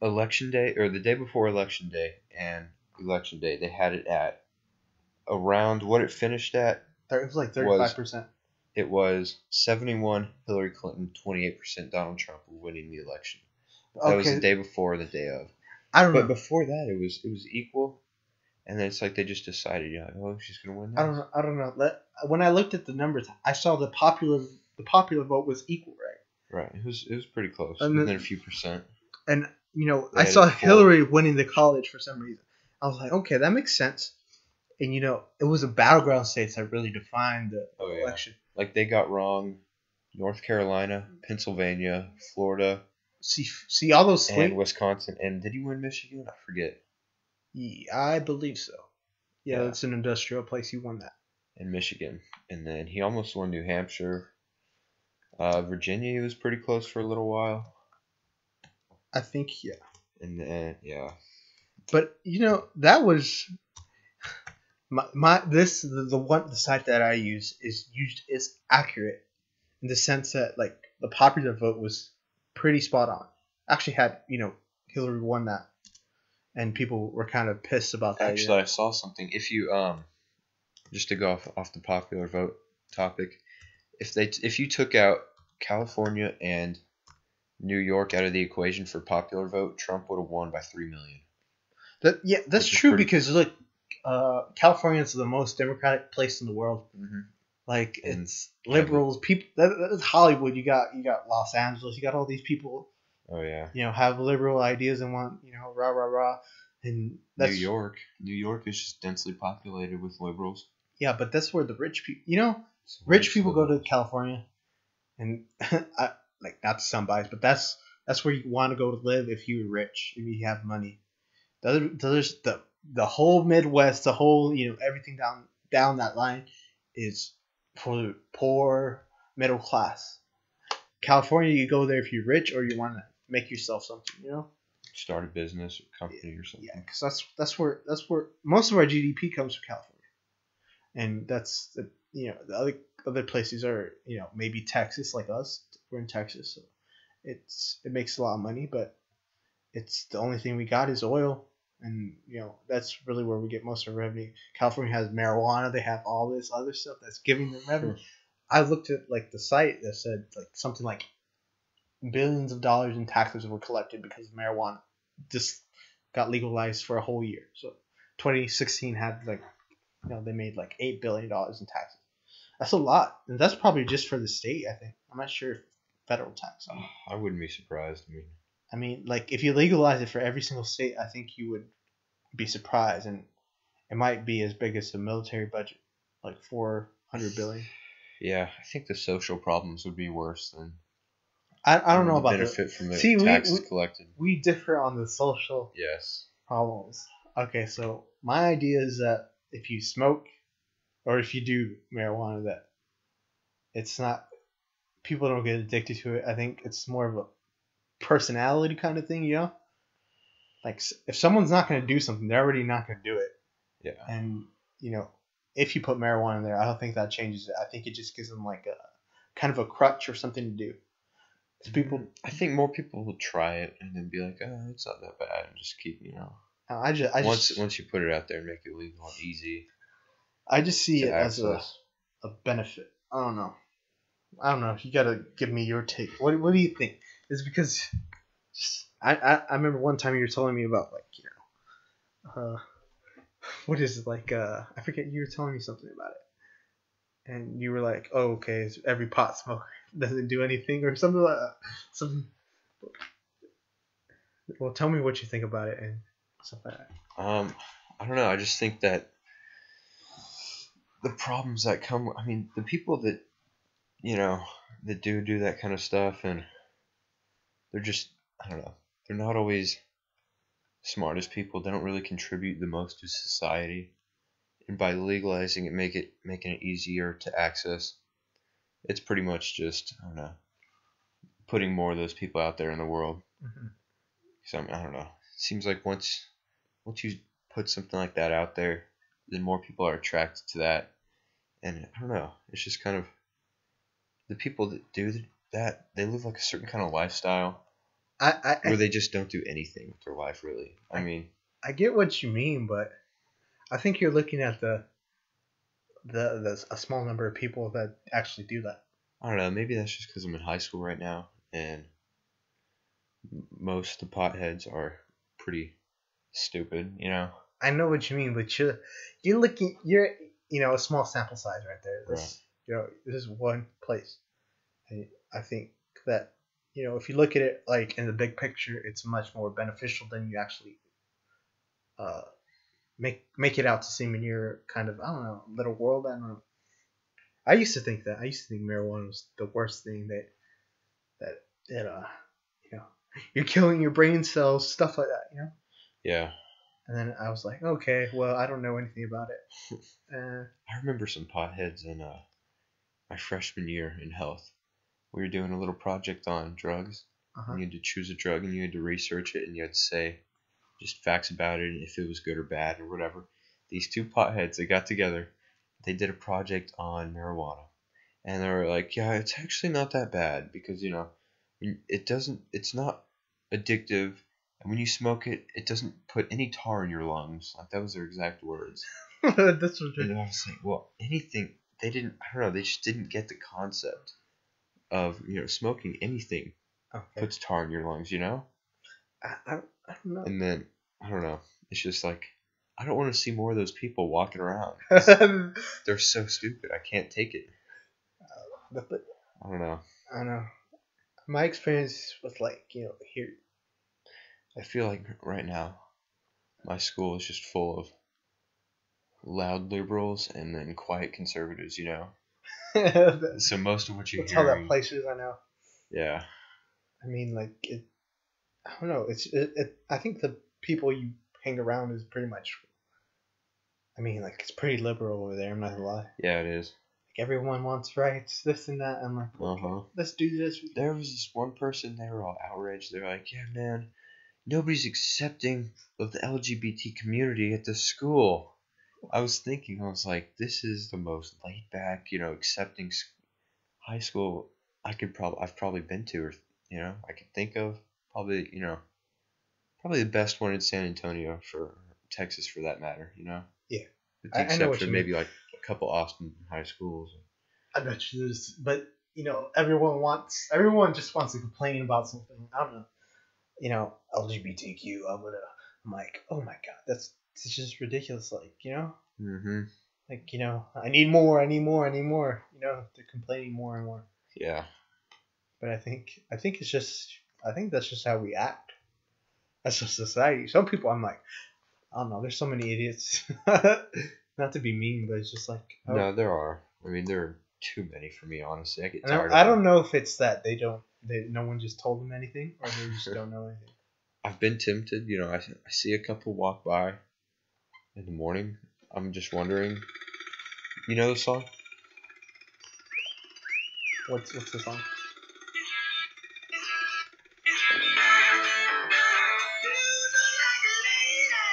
election day or the day before election day and election day. They had it at around what it finished at. It was like thirty-five percent. It was 71 Hillary Clinton, 28% Donald Trump winning the election. That was the day before, the day of. I don't know. But know. before that, it was it was equal, and then it's like they just decided, you know, oh, she's gonna win. This. I don't know. I don't know. Let, when I looked at the numbers, I saw the popular the popular vote was equal, right? Right, it was it was pretty close, And and then a few percent. And you know, They I saw. Hillary winning the college for some reason. I was like, okay, that makes sense. And you know, it was a battleground states that really defined the Oh, yeah. election. Like they got wrong, North Carolina, Pennsylvania, Florida, See, see all those and swing. Wisconsin, and did he win Michigan? I forget. Yeah, I believe so. Yeah, Yeah. it's an industrial place. You won that. In Michigan, and then he almost won New Hampshire. Uh, Virginia, he was pretty close for a little while, I think yeah. and then yeah, But you know, that was my, my this the, the one the site that I use is used is accurate in the sense that like the popular vote was pretty spot on. actually had you know Hillary won that, and people were kind of pissed about that. Actually, I saw something. If you um, just to go off off the popular vote topic, if they if you took out California and New York out of the equation for popular vote, Trump would have won by three million. That, yeah, that's true pretty- because look, uh, California is the most democratic place in the world. Mm-hmm. Like And it's liberals, people. That, that's Hollywood. You got you got Los Angeles. You got all these people. Oh yeah, You know, have liberal ideas and want you know rah rah rah. And that's New York. New York is just densely populated with liberals. yeah, but that's where the rich people. You know, rich people go to. California, and [LAUGHS] I, like not some bias, but that's that's where you want to go to live if you're rich, if you have money. The other, there's the the whole Midwest, the whole you know everything down down that line is for poor middle class. California, you go there if you're rich or you want to make yourself something, you know. start a business or company or something. Yeah, because that's that's where that's where most of our GDP comes from California, and that's the you know the other other places are you know maybe Texas like us. We're in Texas, so it's it makes a lot of money, but it's the only thing we got is oil, and you know that's really where we get most of our revenue. California has marijuana. They have all this other stuff that's giving them revenue. I looked at like the site that said like something like billions of dollars in taxes were collected because marijuana. Just got legalized for a whole year. So 2016 had like, you know, they made like eight billion dollars in taxes. That's a lot, and that's probably just for the state. I think I'm not sure if federal tax. on it. I wouldn't be surprised. I mean, I mean, like if you legalize it for every single state, I think you would be surprised, and it might be as big as the military budget, like 400 billion. yeah, I think the social problems would be worse than I, I don't know um, about the benefit from the See, we- taxes we- collected. we differ on the social Yes. problems. Okay, so my idea is that if you smoke or if you do marijuana, that it's not people don't get addicted to it. I think it's more of a personality kind of thing, you know. Like s- if someone's not going to do something, they're already not going to do it. Yeah. And you know, if you put marijuana in there, I don't think that changes it. I think it just gives them like a kind of a crutch or something to do. People, I think more people will try it and then be like, oh, it's not that bad, and just keep, you know. I just, I once just, once you put it out there and make it legal and easy I just see it as a. a benefit. I don't know. I don't know. You gotta give me your take. What What do you think? Is because just I, I I remember one time you were telling me about like you know, uh, [LAUGHS] what is it like? Uh, I forget. You were telling me something about it, and you were like, "Oh, okay, every pot smoker [LAUGHS] doesn't do anything or something like that." Something. Well, tell me what you think about it and stuff like that. Um, I don't know. I just think that the problems that come. I mean, the people that you know that do do that kind of stuff, and they're just I don't know. They're not always smartest people. They don't really contribute the most to society. And by legalizing it, make it making it easier to access. It's pretty much just I don't know, putting more of those people out there in the world. Mhm. So I, mean, I don't know. It seems like once once you put something like that out there, then more people are attracted to that. And I don't know. It's just kind of the people that do that. They live like a certain kind of lifestyle I I, I where they just don't do anything with their life. Really. I mean, I get what you mean, but I think you're looking at the the the a small number of people that actually do that. I don't know. Maybe that's just because I'm in high school right now, and most of the potheads are pretty stupid. You know. I know what you mean, but you're you're looking you're you know a small sample size right there. This Right. you know this is one place. And I think that you know if you look at it like in the big picture, it's much more beneficial than you actually uh make make it out to seem in your kind of I don't know little world. I don't know. I used to think that I used to think marijuana was the worst thing that that that uh you know [LAUGHS] you're killing your brain cells stuff like that you know. Yeah. And then I was like, okay, well, I don't know anything about it. [LAUGHS] Uh, I remember some potheads in uh, my freshman year in health. We were doing a little project on drugs. uh-huh. You had to choose a drug and you had to research it and you had to say just facts about it and if it was good or bad or whatever. These two potheads, they got together. They did a project on marijuana. And they were like, yeah, it's actually not that bad because, you know, it doesn't, it's not addictive, and when you smoke it, it doesn't put any tar in your lungs. Like that was their exact words. [LAUGHS] That's what And I was like, well, anything they didn't. I don't know. They just didn't get the concept of you know smoking anything okay. puts tar in your lungs. You know. I, I, I don't know. And then I don't know. It's just like I don't want to see more of those people walking around. [LAUGHS] They're so stupid. I can't take it. Uh, but, but I don't know. I don't know. My experience was like, you know, here. I feel like right now, my school is just full of loud liberals and then quiet conservatives. You know. That's [LAUGHS] So most of what you're how that hearing, place is. I know. yeah, I mean, like it. I don't know. It's it, it. I think the people you hang around is pretty much. I mean, like it's pretty liberal over there. I'm not gonna lie. yeah, it is. Like everyone wants rights, this and that. I'm like, Uh huh. let's do this. There was this one person. They were all outraged. They're like, "Yeah, man, nobody's accepting of the LGBT community at the school." I was thinking, I was like, "This is the most laid back, you know, accepting high school I could probably I've probably been to, or you know, I could think of. Probably, you know, probably the best one in San Antonio for Texas, for that matter. You know. Yeah. With the I- I know exception what you of mean. maybe like a couple Austin high schools. I bet you there's, but you know, everyone wants, everyone just wants to complain about something. I don't know, you know, LGBTQ. I'm gonna, I'm like, oh my god, that's it's just ridiculous. Like, you know, Mm-hmm. like you know, I need more, I need more, I need more. You know, they're complaining more and more. Yeah. But I think, I think it's just, I think that's just how we act. as a society. Some people, I'm like, I don't know. There's so many idiots. [LAUGHS] Not to be mean, but it's just like, oh. No, there are. I mean, there are too many for me, honestly. I get tired. I, I don't know if it's that they don't, they no one just told them anything, or they just [LAUGHS] don't know anything. I've been tempted. You know, I, I see a couple walk by in the morning. I'm just wondering. You know the song? What's what's the song?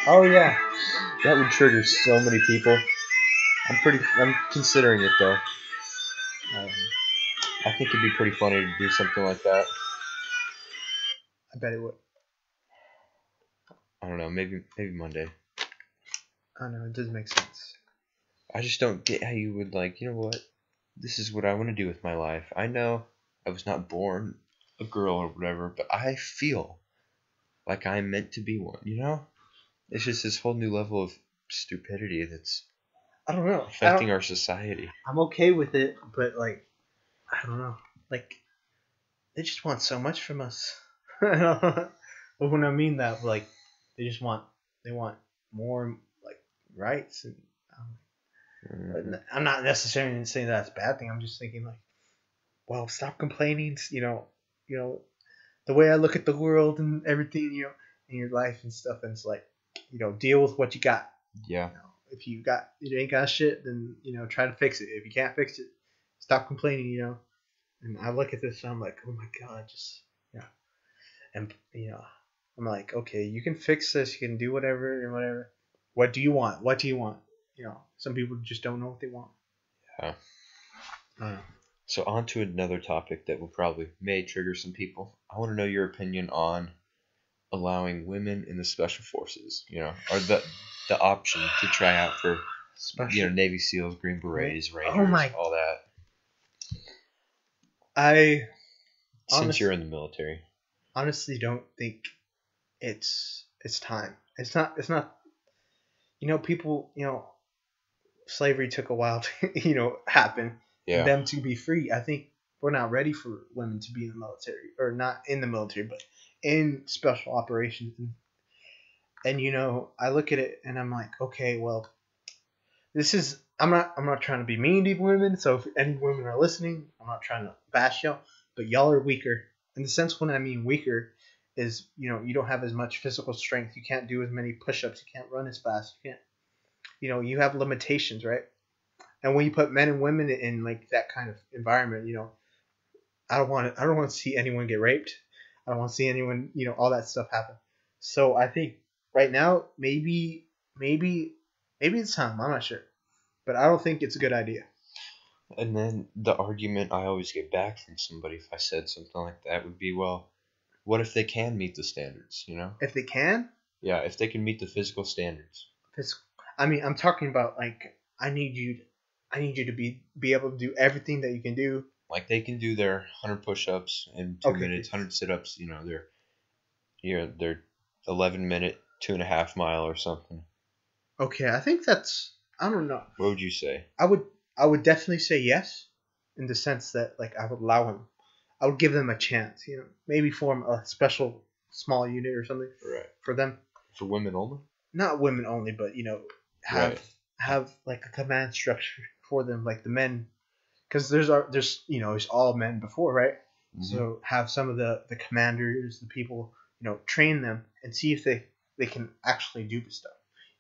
Oh yeah, That would trigger so many people. I'm pretty. I'm considering it though. um, I think it'd be pretty funny to do something like that. I bet it would. I don't know. Maybe maybe Monday. I don't know it does make sense. I just don't get how you would like. You know what? This is what I want to do with my life. I know I was not born a girl or whatever, but I feel like I'm meant to be one. You know? It's just this whole new level of stupidity that's I don't know. Affecting don't, our society. I'm okay with it, but like, I don't know. Like, they just want so much from us. [LAUGHS] but when I mean that, like, they just want they want more like rights and. Um, Mhm. I'm not necessarily saying that's a bad thing. I'm just thinking like, well, stop complaining. You know, you know, the way I look at the world and everything, you know, in your life and stuff. And it's like, you know, deal with what you got. Yeah. You know, if you got you ain't got shit, then you know, try to fix it. If you can't fix it, stop complaining. You know. And I look at this and I'm like, oh my god, just yeah. And you know, I'm like, okay, you can fix this. You can do whatever and whatever. What do you want? What do you want? You know, some people just don't know what they want. Yeah. I. So on to another topic that will probably may trigger some people. I want to know your opinion on allowing women in the special forces. You know, or the the option to try out for Special. you know Navy SEALs, Green Berets, oh Rangers, Oh my- all that. I Since Honest- you're in the military, honestly don't think it's it's time. It's not. It's not. You know, people. You know, slavery took a while to [LAUGHS] you know happen. yeah, Them to be free. I think we're not ready for women to be in the military, or not in the military, but in special operations. And, and you know, I look at it and I'm like, okay, well, this is. I'm not. I'm not trying to be mean to women. So if any women are listening, I'm not trying to bash y'all, but y'all are weaker. In the sense when I mean weaker, is you know you don't have as much physical strength. You can't do as many push-ups. You can't run as fast. You can't. You know you have limitations, right? And when you put men and women in like that kind of environment, you know, I don't want to. I don't want to see anyone get raped. I don't want to see anyone, you know, all that stuff happen. So I think right now, maybe, maybe, maybe it's time. I'm not sure, but I don't think it's a good idea. and then the argument I always get back from somebody if I said something like that would be, well, what if they can meet the standards? You know? If they can, Yeah, if they can meet the physical standards. Phys- I mean, I'm talking about like I need you, I need you to be be able to do everything that you can do. Like they can do their 100 push-ups in two Okay. minutes, 100 sit-ups. You know, they're you know they're 11 minute two and a half mile or something. Okay, I think that's I don't know. What would you say? I would I would definitely say yes, in the sense that like I would allow him, I would give them a chance. You know, maybe form a special small unit or something Right. for them. For women only. Not women only, but you know, have Right. have like a command structure for them, like the men, because there's our there's you know it's all men before, right? Mm-hmm. So have some of the the commanders, the people, you know, train them and see if they they can actually do the stuff.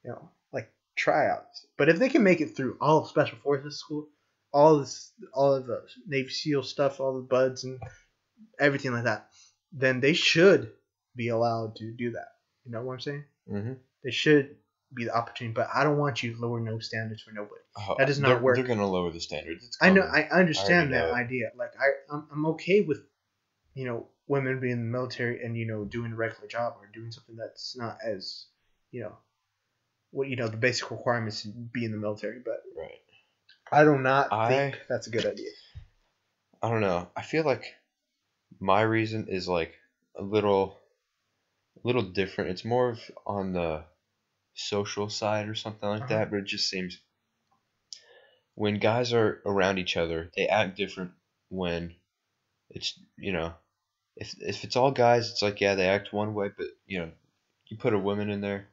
You know, like tryouts. But if they can make it through all of special forces school, all this, all of the Navy SEAL stuff, all the BUD/S and everything like that, then they should be allowed to do that. You know what I'm saying? Mm-hmm. They should be the opportunity. But I don't want you to lower no standards for nobody. Oh, that does not they're, work. They're gonna lower the standards. It's I know. I understand I that know idea. Like I, I'm, I'm okay with, you know, women being in the military and you know doing a regular job or doing something that's not as, you know, what you know the basic requirements to be in the military. But right. I do not I- think that's a good idea. I don't know. I feel like my reason is like a little, a little different. It's more of on the social side or something like Uh-huh. that. But it just seems when guys are around each other, they act different. When it's you know, if if it's all guys, it's like yeah, they act one way. But you know, you put a woman in there,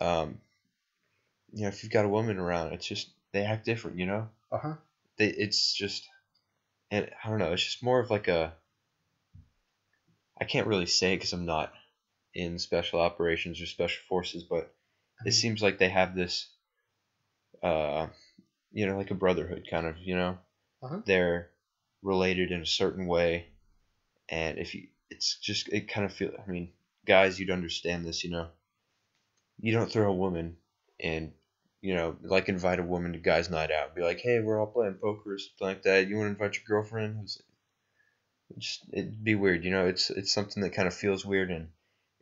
um, you know, if you've got a woman around, it's just they act different. You know Uh huh. they it's just and I don't know it's just more of like a I can't really say because I'm not in special operations or special forces but it seems like they have this uh you know like a brotherhood kind of you know Uh-huh. they're related in a certain way and if you it's just it kind of feel I mean guys you'd understand this you know you don't throw a woman and you know, like invite a woman to guys' night out. And be like, hey, we're all playing poker or something like that. You want to invite your girlfriend? It's just it'd be weird, you know. It's it's something that kind of feels weird, and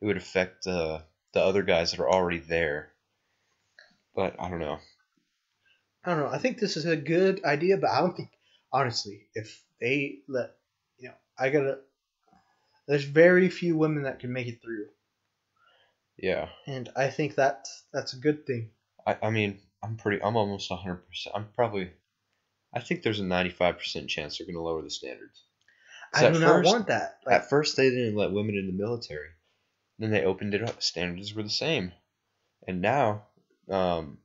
it would affect uh, the other guys that are already there. But I don't know. I don't know. I think this is a good idea, but I don't think honestly, if they let you know, I gotta. There's very few women that can make it through, Yeah, and I think that's that's a good thing. I I mean, I'm pretty. I'm almost hundred percent. I'm probably. I think there's a ninety-five percent chance they're gonna lower the standards. I do not first- want that. Like, At first, they didn't let women in the military. Then they opened it up. Standards were the same, and now, um,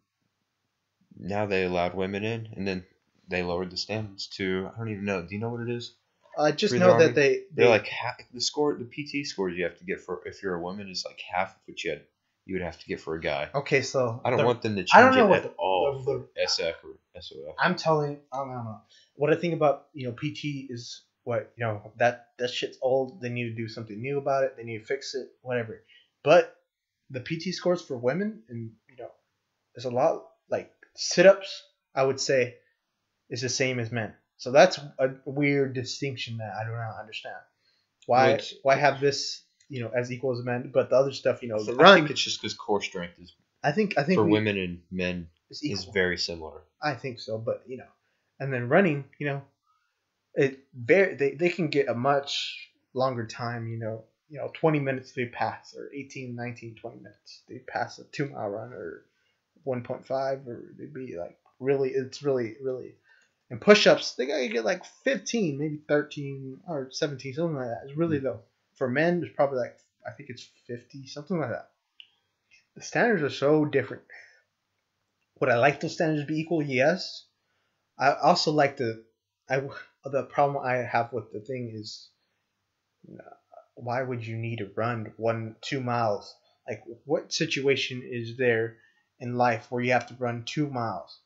now they allowed women in, and then they lowered the standards to I don't even know. Do you know what it is? I just the know Army, that they, they They're like half the score. The PT scores you have to get for if you're a woman is like half of what you had you would have to get for a guy. okay. So I don't the- want them to change I don't know it what at the- all the- for SF or SOF. I'm telling. I don't know. What I think about you know PT is what you know that that shit's old. They need to do something new about it. They need to fix it. Whatever. But the PT scores for women and you know there's a lot like sit ups. I would say is the same as men. So that's a weird distinction that I do not understand. Why it's- why have this you know as equal as men, but the other stuff you know the I think it's just because core strength is I think I think for we- women and men is is very similar. I think so, but you know, and then running, you know, it very they, they can get a much longer time, you know, you know, 20 minutes they pass or 18, 19, 20 minutes. They pass a 2 mile run or 1.5 or they'd be like really it's really really and push-ups they got to get like 15, maybe 13 or 17 something like that. It's really mm-hmm. low. For men it's probably like I think it's 50 something like that. The standards are so different. Would I like those standards to be equal? Yes. I also like the I the problem I have with the thing is why would you need to run one two miles? Like what situation is there in life where you have to run two miles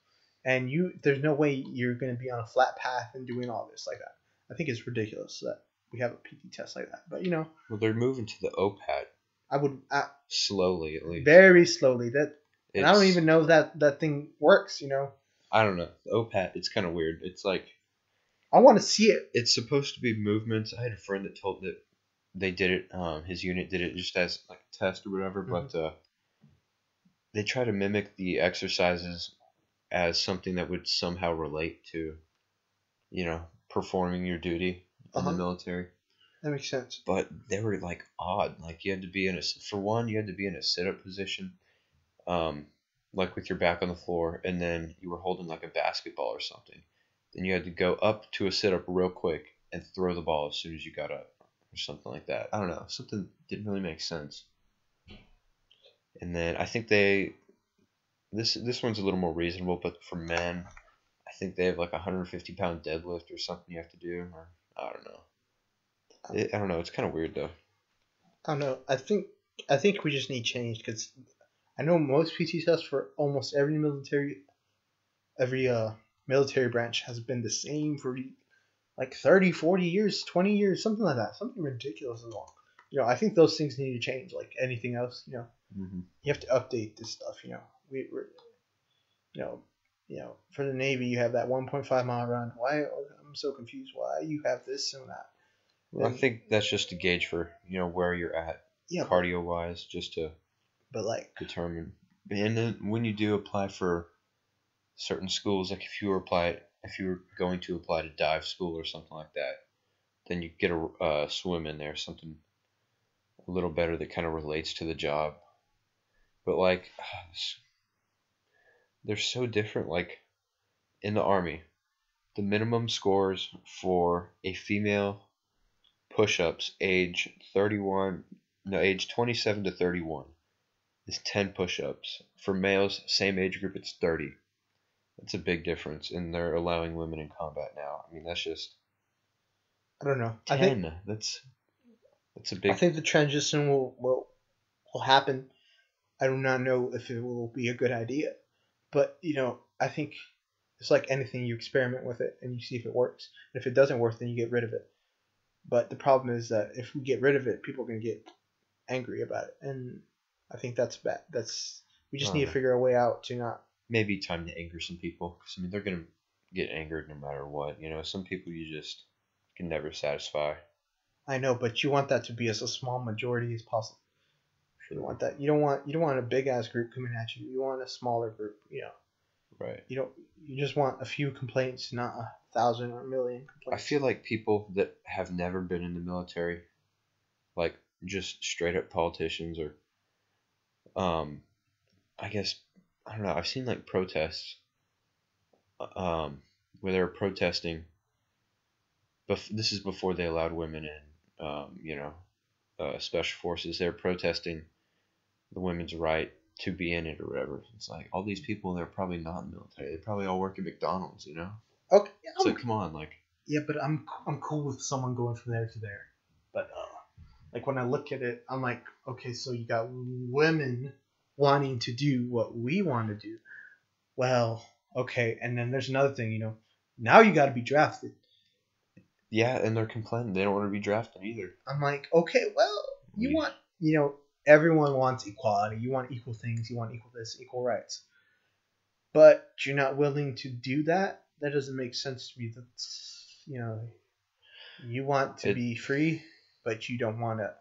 and you there's no way you're going to be on a flat path and doing all this like that. I think it's ridiculous that we have a PT test like that. But you know, Well, they're moving to the OPAT I would I, slowly at least. very slowly that and I don't even know if that that thing works. You know, I don't know. The OPAT, it's kind of weird. It's like I want to see it. it's supposed to be movements. I had a friend that told that they did it. Um, his unit did it just as like a test or whatever, but uh, they try to mimic the exercises as something that would somehow relate to, you know, performing your duty in Uh-huh. the military. That makes sense. But they were like odd. Like you had to be in a for one, you had to be in a sit up position, um, like with your back on the floor, and then you were holding like a basketball or something. Then you had to go up to a sit up real quick and throw the ball as soon as you got up, or something like that. I don't know. Something didn't really make sense. And then I think they, this this one's a little more reasonable, but for men, I think they have like a 150 pound deadlift or something you have to do, or I don't know. It, I don't know. It's kind of weird though. I don't know. I think I think we just need change because I know most PT tests for almost every military, every uh military branch has been the same for like 30, 40 years, 20 years, something like that. Something ridiculously long. You know, I think those things need to change. Like anything else, you know, Mm-hmm. you have to update this stuff. You know, we, we're, you know, you know, for the Navy, you have that 1.5 mile run. Why? I'm so confused. Why you have this and that? Well, I think that's just a gauge for you know where you're at Yeah, cardio wise, just to but like, determine. And then when you do apply for certain schools, like if you were apply, if you were going to apply to dive school or something like that, then you get a uh, swim in there, something a little better that kind of relates to the job. But like, [SIGHS] they're so different. Like in the army, the minimum scores for a female push-ups age 31 no age 27 to 31 is 10 push-ups for males same age group it's 30 that's a big difference and they're allowing women in combat now i mean that's just I don't know. 10 I think that's that's a big I think the transition will, will will happen. I do not know if it will be a good idea, but you know, I think it's like anything. You experiment with it and you see if it works. And if it doesn't work, then you get rid of it. But the problem is that if we get rid of it, people are gonna get angry about it, and I think that's bad. That's we just need to Uh. figure a way out to not. Maybe time to anger some people because i mean they're gonna get angered no matter what you know some people you just can never satisfy I know, but you want that to be as a small majority as possible. You want that. You don't want you don't want a big ass group coming at you. You want a smaller group. You know. right You don't. You just want a few complaints, not a thousand or a million complaints. I feel like people that have never been in the military, like just straight up politicians or, um, I guess I don't know. I've seen like protests, um, where they're protesting. Bef- this is before they allowed women in, um, you know, uh, special forces. They're protesting the women's right to be in it or whatever. It's like all these people, they're probably not in the military. They probably all work at McDonald's, you know. Okay. It's I'm- like, come on, like. yeah, but I'm I'm cool with someone going from there to there. But uh, like when I look at it, I'm like, okay, so you got women wanting to do what we want to do. Well, okay, and then there's another thing, you know. Now you got to be drafted. Yeah, and they're complaining they don't want to be drafted either. I'm like, okay, well, you mm. want, you know, everyone wants equality. You want equal things. You want equal this, equal rights. But you're not willing to do that. That doesn't make sense to me. That's, you know, you want to It- be free, but you don't want to.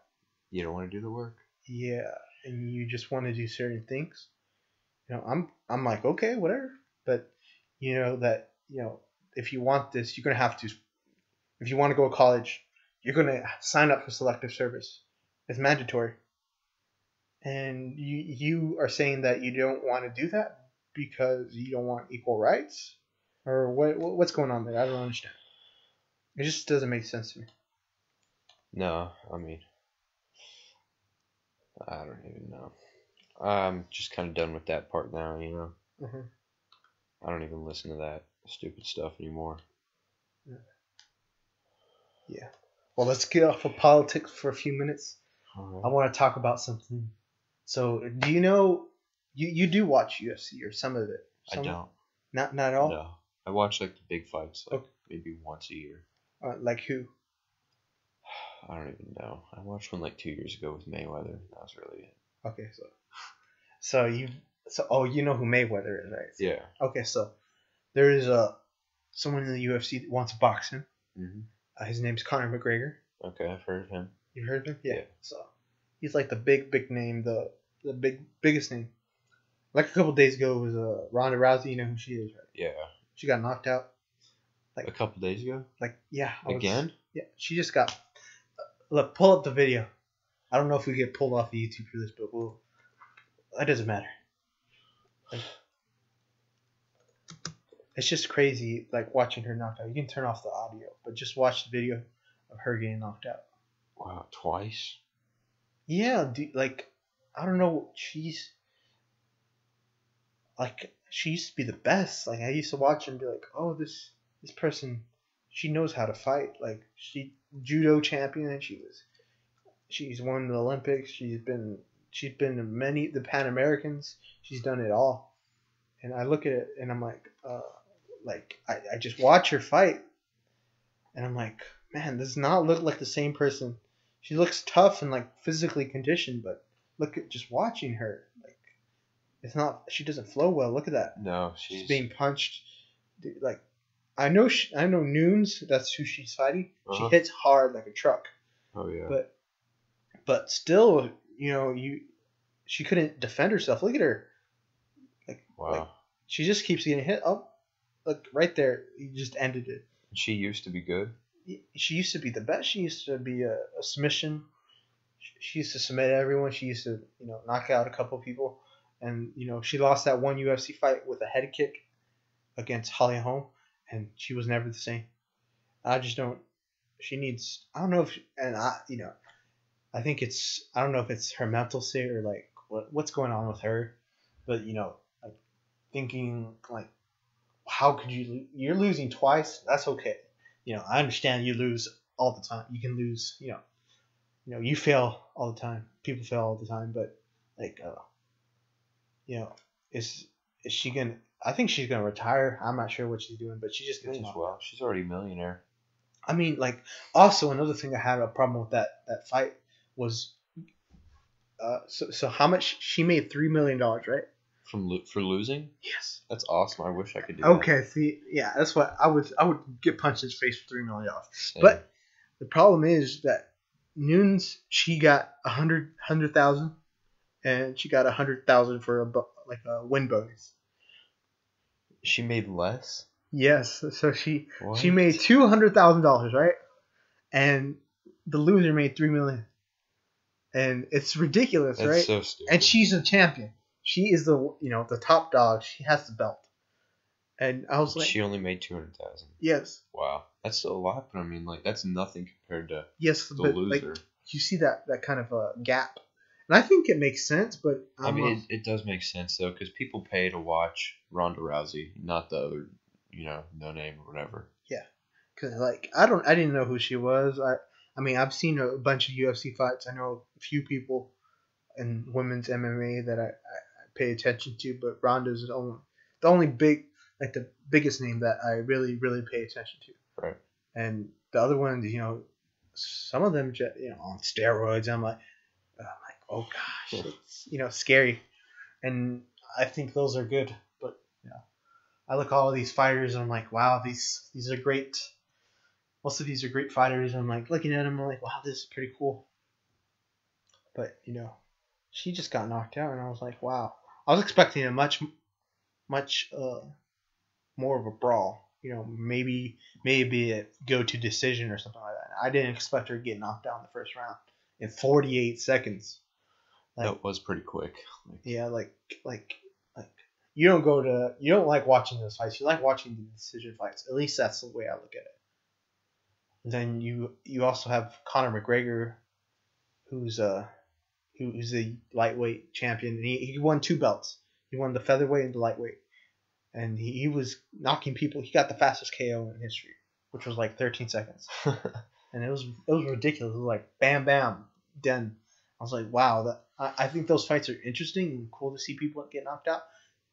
You don't want to do the work. Yeah, and you just want to do certain things. You know, I'm, I'm like, okay, whatever. But you know that, you know, if you want this, you're gonna have to. If you want to go to college, you're gonna sign up for selective service. It's mandatory. And you you are saying that you don't want to do that because you don't want equal rights, or what? what- What's going on there? I don't understand. It just doesn't make sense to me. No, I mean, I don't even know. I'm just kind of done with that part now, you know. Mhm. I don't even listen to that stupid stuff anymore. Yeah. Well, let's get off of politics for a few minutes. I want to talk about something. So, do you know you you do watch UFC or some of it? I don't. Not not all. No, I watch like the big fights, like Okay. maybe once a year. Uh, like who? I don't even know. I watched one like two years ago with Mayweather. That was really it. Okay, so so you so oh you know who Mayweather is, right? Yeah. Okay, so there is a someone in the UFC that wants boxing. hmm Uh, his name's Conor McGregor. Okay, I've heard of him. You heard of him? Yeah. So he's like the big, big name, the the big, biggest name. Like a couple days ago was uh, Ronda Rousey. You know who she is, right? Yeah. She got knocked out. Like A couple days ago. Like yeah. I was- Again? Yeah. She just got. Look, pull up the video. I don't know if we get pulled off of YouTube for this, but we'll. That doesn't matter. Like, it's just crazy, like watching her knocked out. You can turn off the audio, but just watch the video of her getting knocked out. Wow, twice. Yeah, dude, like I don't know, she's like she used to be the best. Like I used to watch and be like, oh, this this person, she knows how to fight. Like she judo champion. She was, she's won the Olympics. She's been she's been to many the Pan Americans. She's done it all. And I look at it and I'm like, uh, like I, I just watch her fight, and I'm like, man, this does not look like the same person she looks tough and like physically conditioned, but look at just watching her. Like it's not she doesn't flow well. Look at that. No, She's, she's, being punched. Like I know she, I know Nunes. That's who she's fighting. Uh-huh. She hits hard like a truck, Oh yeah. but but still, you know, you she couldn't defend herself. Look at her. wow. like- She just keeps getting hit. Oh, look right there. You just ended it. she used to be good. she used to be the best. She used to be a, a submission. She used to submit everyone. She used to, you know, knock out a couple people. And, you know, she lost that one UFC fight with a head kick against Holly Holm, and she was never the same. I just don't. She needs. I don't know if, and I, you know, I think it's. I don't know if it's her mental state or like what what's going on with her, but you know, like thinking like, how could you? You're losing twice. That's okay you know, I understand you lose all the time. You can lose, you know, you know, you fail all the time. People fail all the time, but like, uh, you know, is is she gonna? I think she's gonna retire. I'm not sure what she's doing, but she just gets as well. She's already a millionaire. I mean, like, also another thing I had a problem with that that fight was, uh, so so how much she made three million dollars, right? From lo- for losing. Yes. That's awesome. I wish I could do that. Okay. See, yeah, that's what I would I would get punched in the face for three million dollars. But the problem is that Nunes she got a hundred hundred thousand, and she got a hundred thousand for a like a win bonus. She made less. Yes, so she What? she made two hundred thousand dollars, right? And the loser made three million, and it's ridiculous, That's right? so stupid. and she's a champion. She is the you know the top dog. She has the belt, and I was like, she only made two hundred thousand. yes, Wow, that's still a lot, but I mean, like, that's nothing compared to yes, the but like loser. you see that that kind of a gap, and I think it makes sense. But I I'm mean, not- it, it does make sense though, because people pay to watch Ronda Rousey, not the other, you know, no name or whatever. Yeah, cause like I don't I didn't know who she was. I I mean I've seen a bunch of UFC fights. I know a few people in women's MMA that I, I, pay attention to, but Ronda's the only the only big like the biggest name that I really really pay attention to. Right. And the other ones, you know, some of them just you know on steroids. I'm like, I'm like, oh gosh, it's [LAUGHS] you know scary, and I think those are good. But you know, I look at all these fighters and I'm like, wow, these these are great. Most of these are great fighters. And I'm like looking at them, I'm like, wow, this is pretty cool. But you know, she just got knocked out, and I was like, wow. I was expecting a much, much uh, more of a brawl. You know, maybe maybe a go to decision or something like that. I didn't expect her to get knocked out in the first round in 48 seconds. Like, that was pretty quick. Like, yeah, like like you don't go to you don't like watching those fights. You like watching the decision fights. At least that's the way I look at it. And then you you also have Conor McGregor, who's uh who- who's a lightweight champion, and he, he won two belts. He won the featherweight and the lightweight, and he, he was knocking people. He got the fastest KO in history, which was like 13 seconds [LAUGHS] and it was it was ridiculous. It was like bam, bam, done. I was like, wow, that I, I think those fights are interesting and cool to see people get knocked out,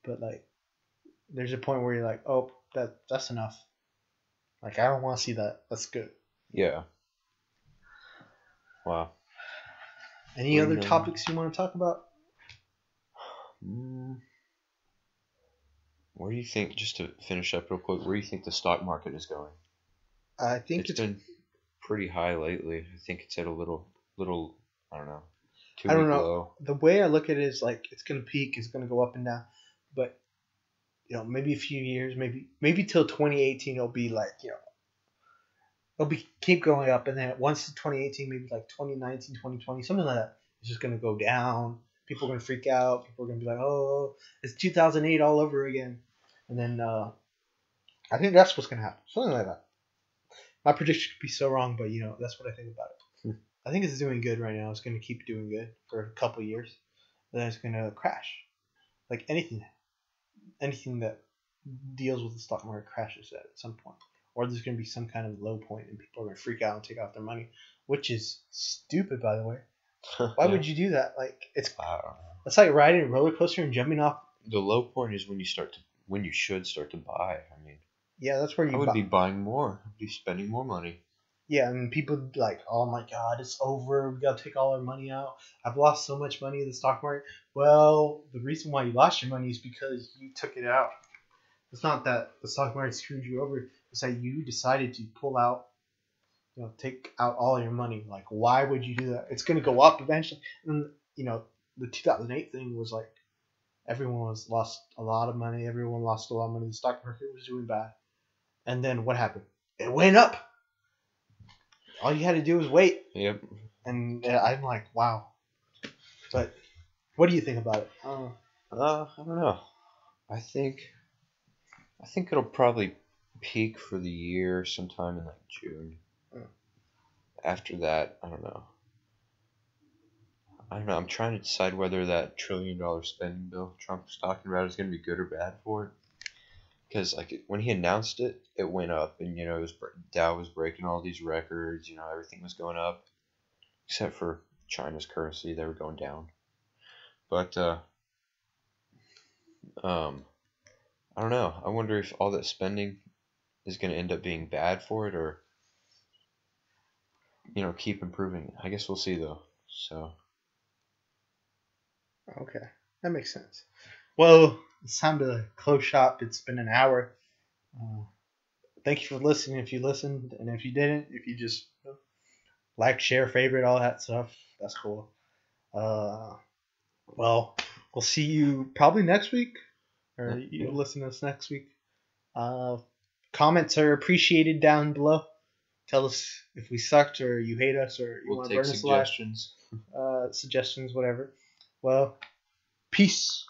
but like, there's a point where you're like, oh, that that's enough. Like I don't want to see that. That's good. yeah. Wow. Any other topics you want to talk about? Mm. Where do you think, just to finish up real quick, where do you think the stock market is going? I think it's it's, been pretty high lately. I think it's at a little little, I don't know, I don't know. low. the way I look at it is like it's gonna peak, it's gonna go up and down, but you know maybe a few years, maybe maybe till 2018 it'll be like you know it'll be keep going up, and then once 2018, maybe like 2019, 2020, something like that, it's just gonna go down. People are gonna freak out. People are gonna be like, oh, it's 2008 all over again, and then uh, I think that's what's gonna happen, something like that. My prediction could be so wrong, but you know that's what I think about it. Hmm. I think it's doing good right now. It's gonna keep doing good for a couple years and then it's gonna crash. Like anything, anything that deals with the stock market crashes at some point, or there's gonna be some kind of low point and people are gonna freak out and take out their money, which is stupid, by the way. [LAUGHS] Why would you do that? Like it's it's like riding a roller coaster and jumping off. The low point is when you start to when you should start to buy. I mean, Yeah, that's where you. I would buy- be buying more. I'd be spending more money. Yeah, and people like, "Oh my God, it's over. We gotta take all our money out. I've lost so much money in the stock market." Well, the reason why you lost your money is because you took it out. It's not that the stock market screwed you over. It's that you decided to pull out, you know, take out all your money. Like, why would you do that? It's gonna go up eventually. And you know, the 2008 thing was like, everyone was lost a lot of money. Everyone lost a lot of money. The stock market was doing bad. And then what happened? It went up all you had to do was wait. Yep. And uh, I'm like, wow. But what do you think about it? Uh, Uh, I don't know. I think I think it'll probably peak for the year sometime in like June. Mm. After that, I don't know. I don't know. I'm trying to decide whether that trillion dollar spending bill Trump's talking about is going to be good or bad for it. Because like when he announced it, it went up, and you know it was Dow was breaking all these records. You know everything was going up, except for China's currency; they were going down. But uh, um, I don't know. I wonder if all that spending is going to end up being bad for it, or you know, keep improving. I guess we'll see though. So okay, that makes sense. Well, it's time to close shop. It's been an hour. Uh, thank you for listening. If you listened, and if you didn't, if you just like, share, favorite, all that stuff, that's cool. Uh, well, we'll see you probably next week, or you listen to us next week. Uh, comments are appreciated down below. Tell us if we sucked, or you hate us, or you we'll want to burn us alive. suggestions. Uh, suggestions, whatever. Well, peace.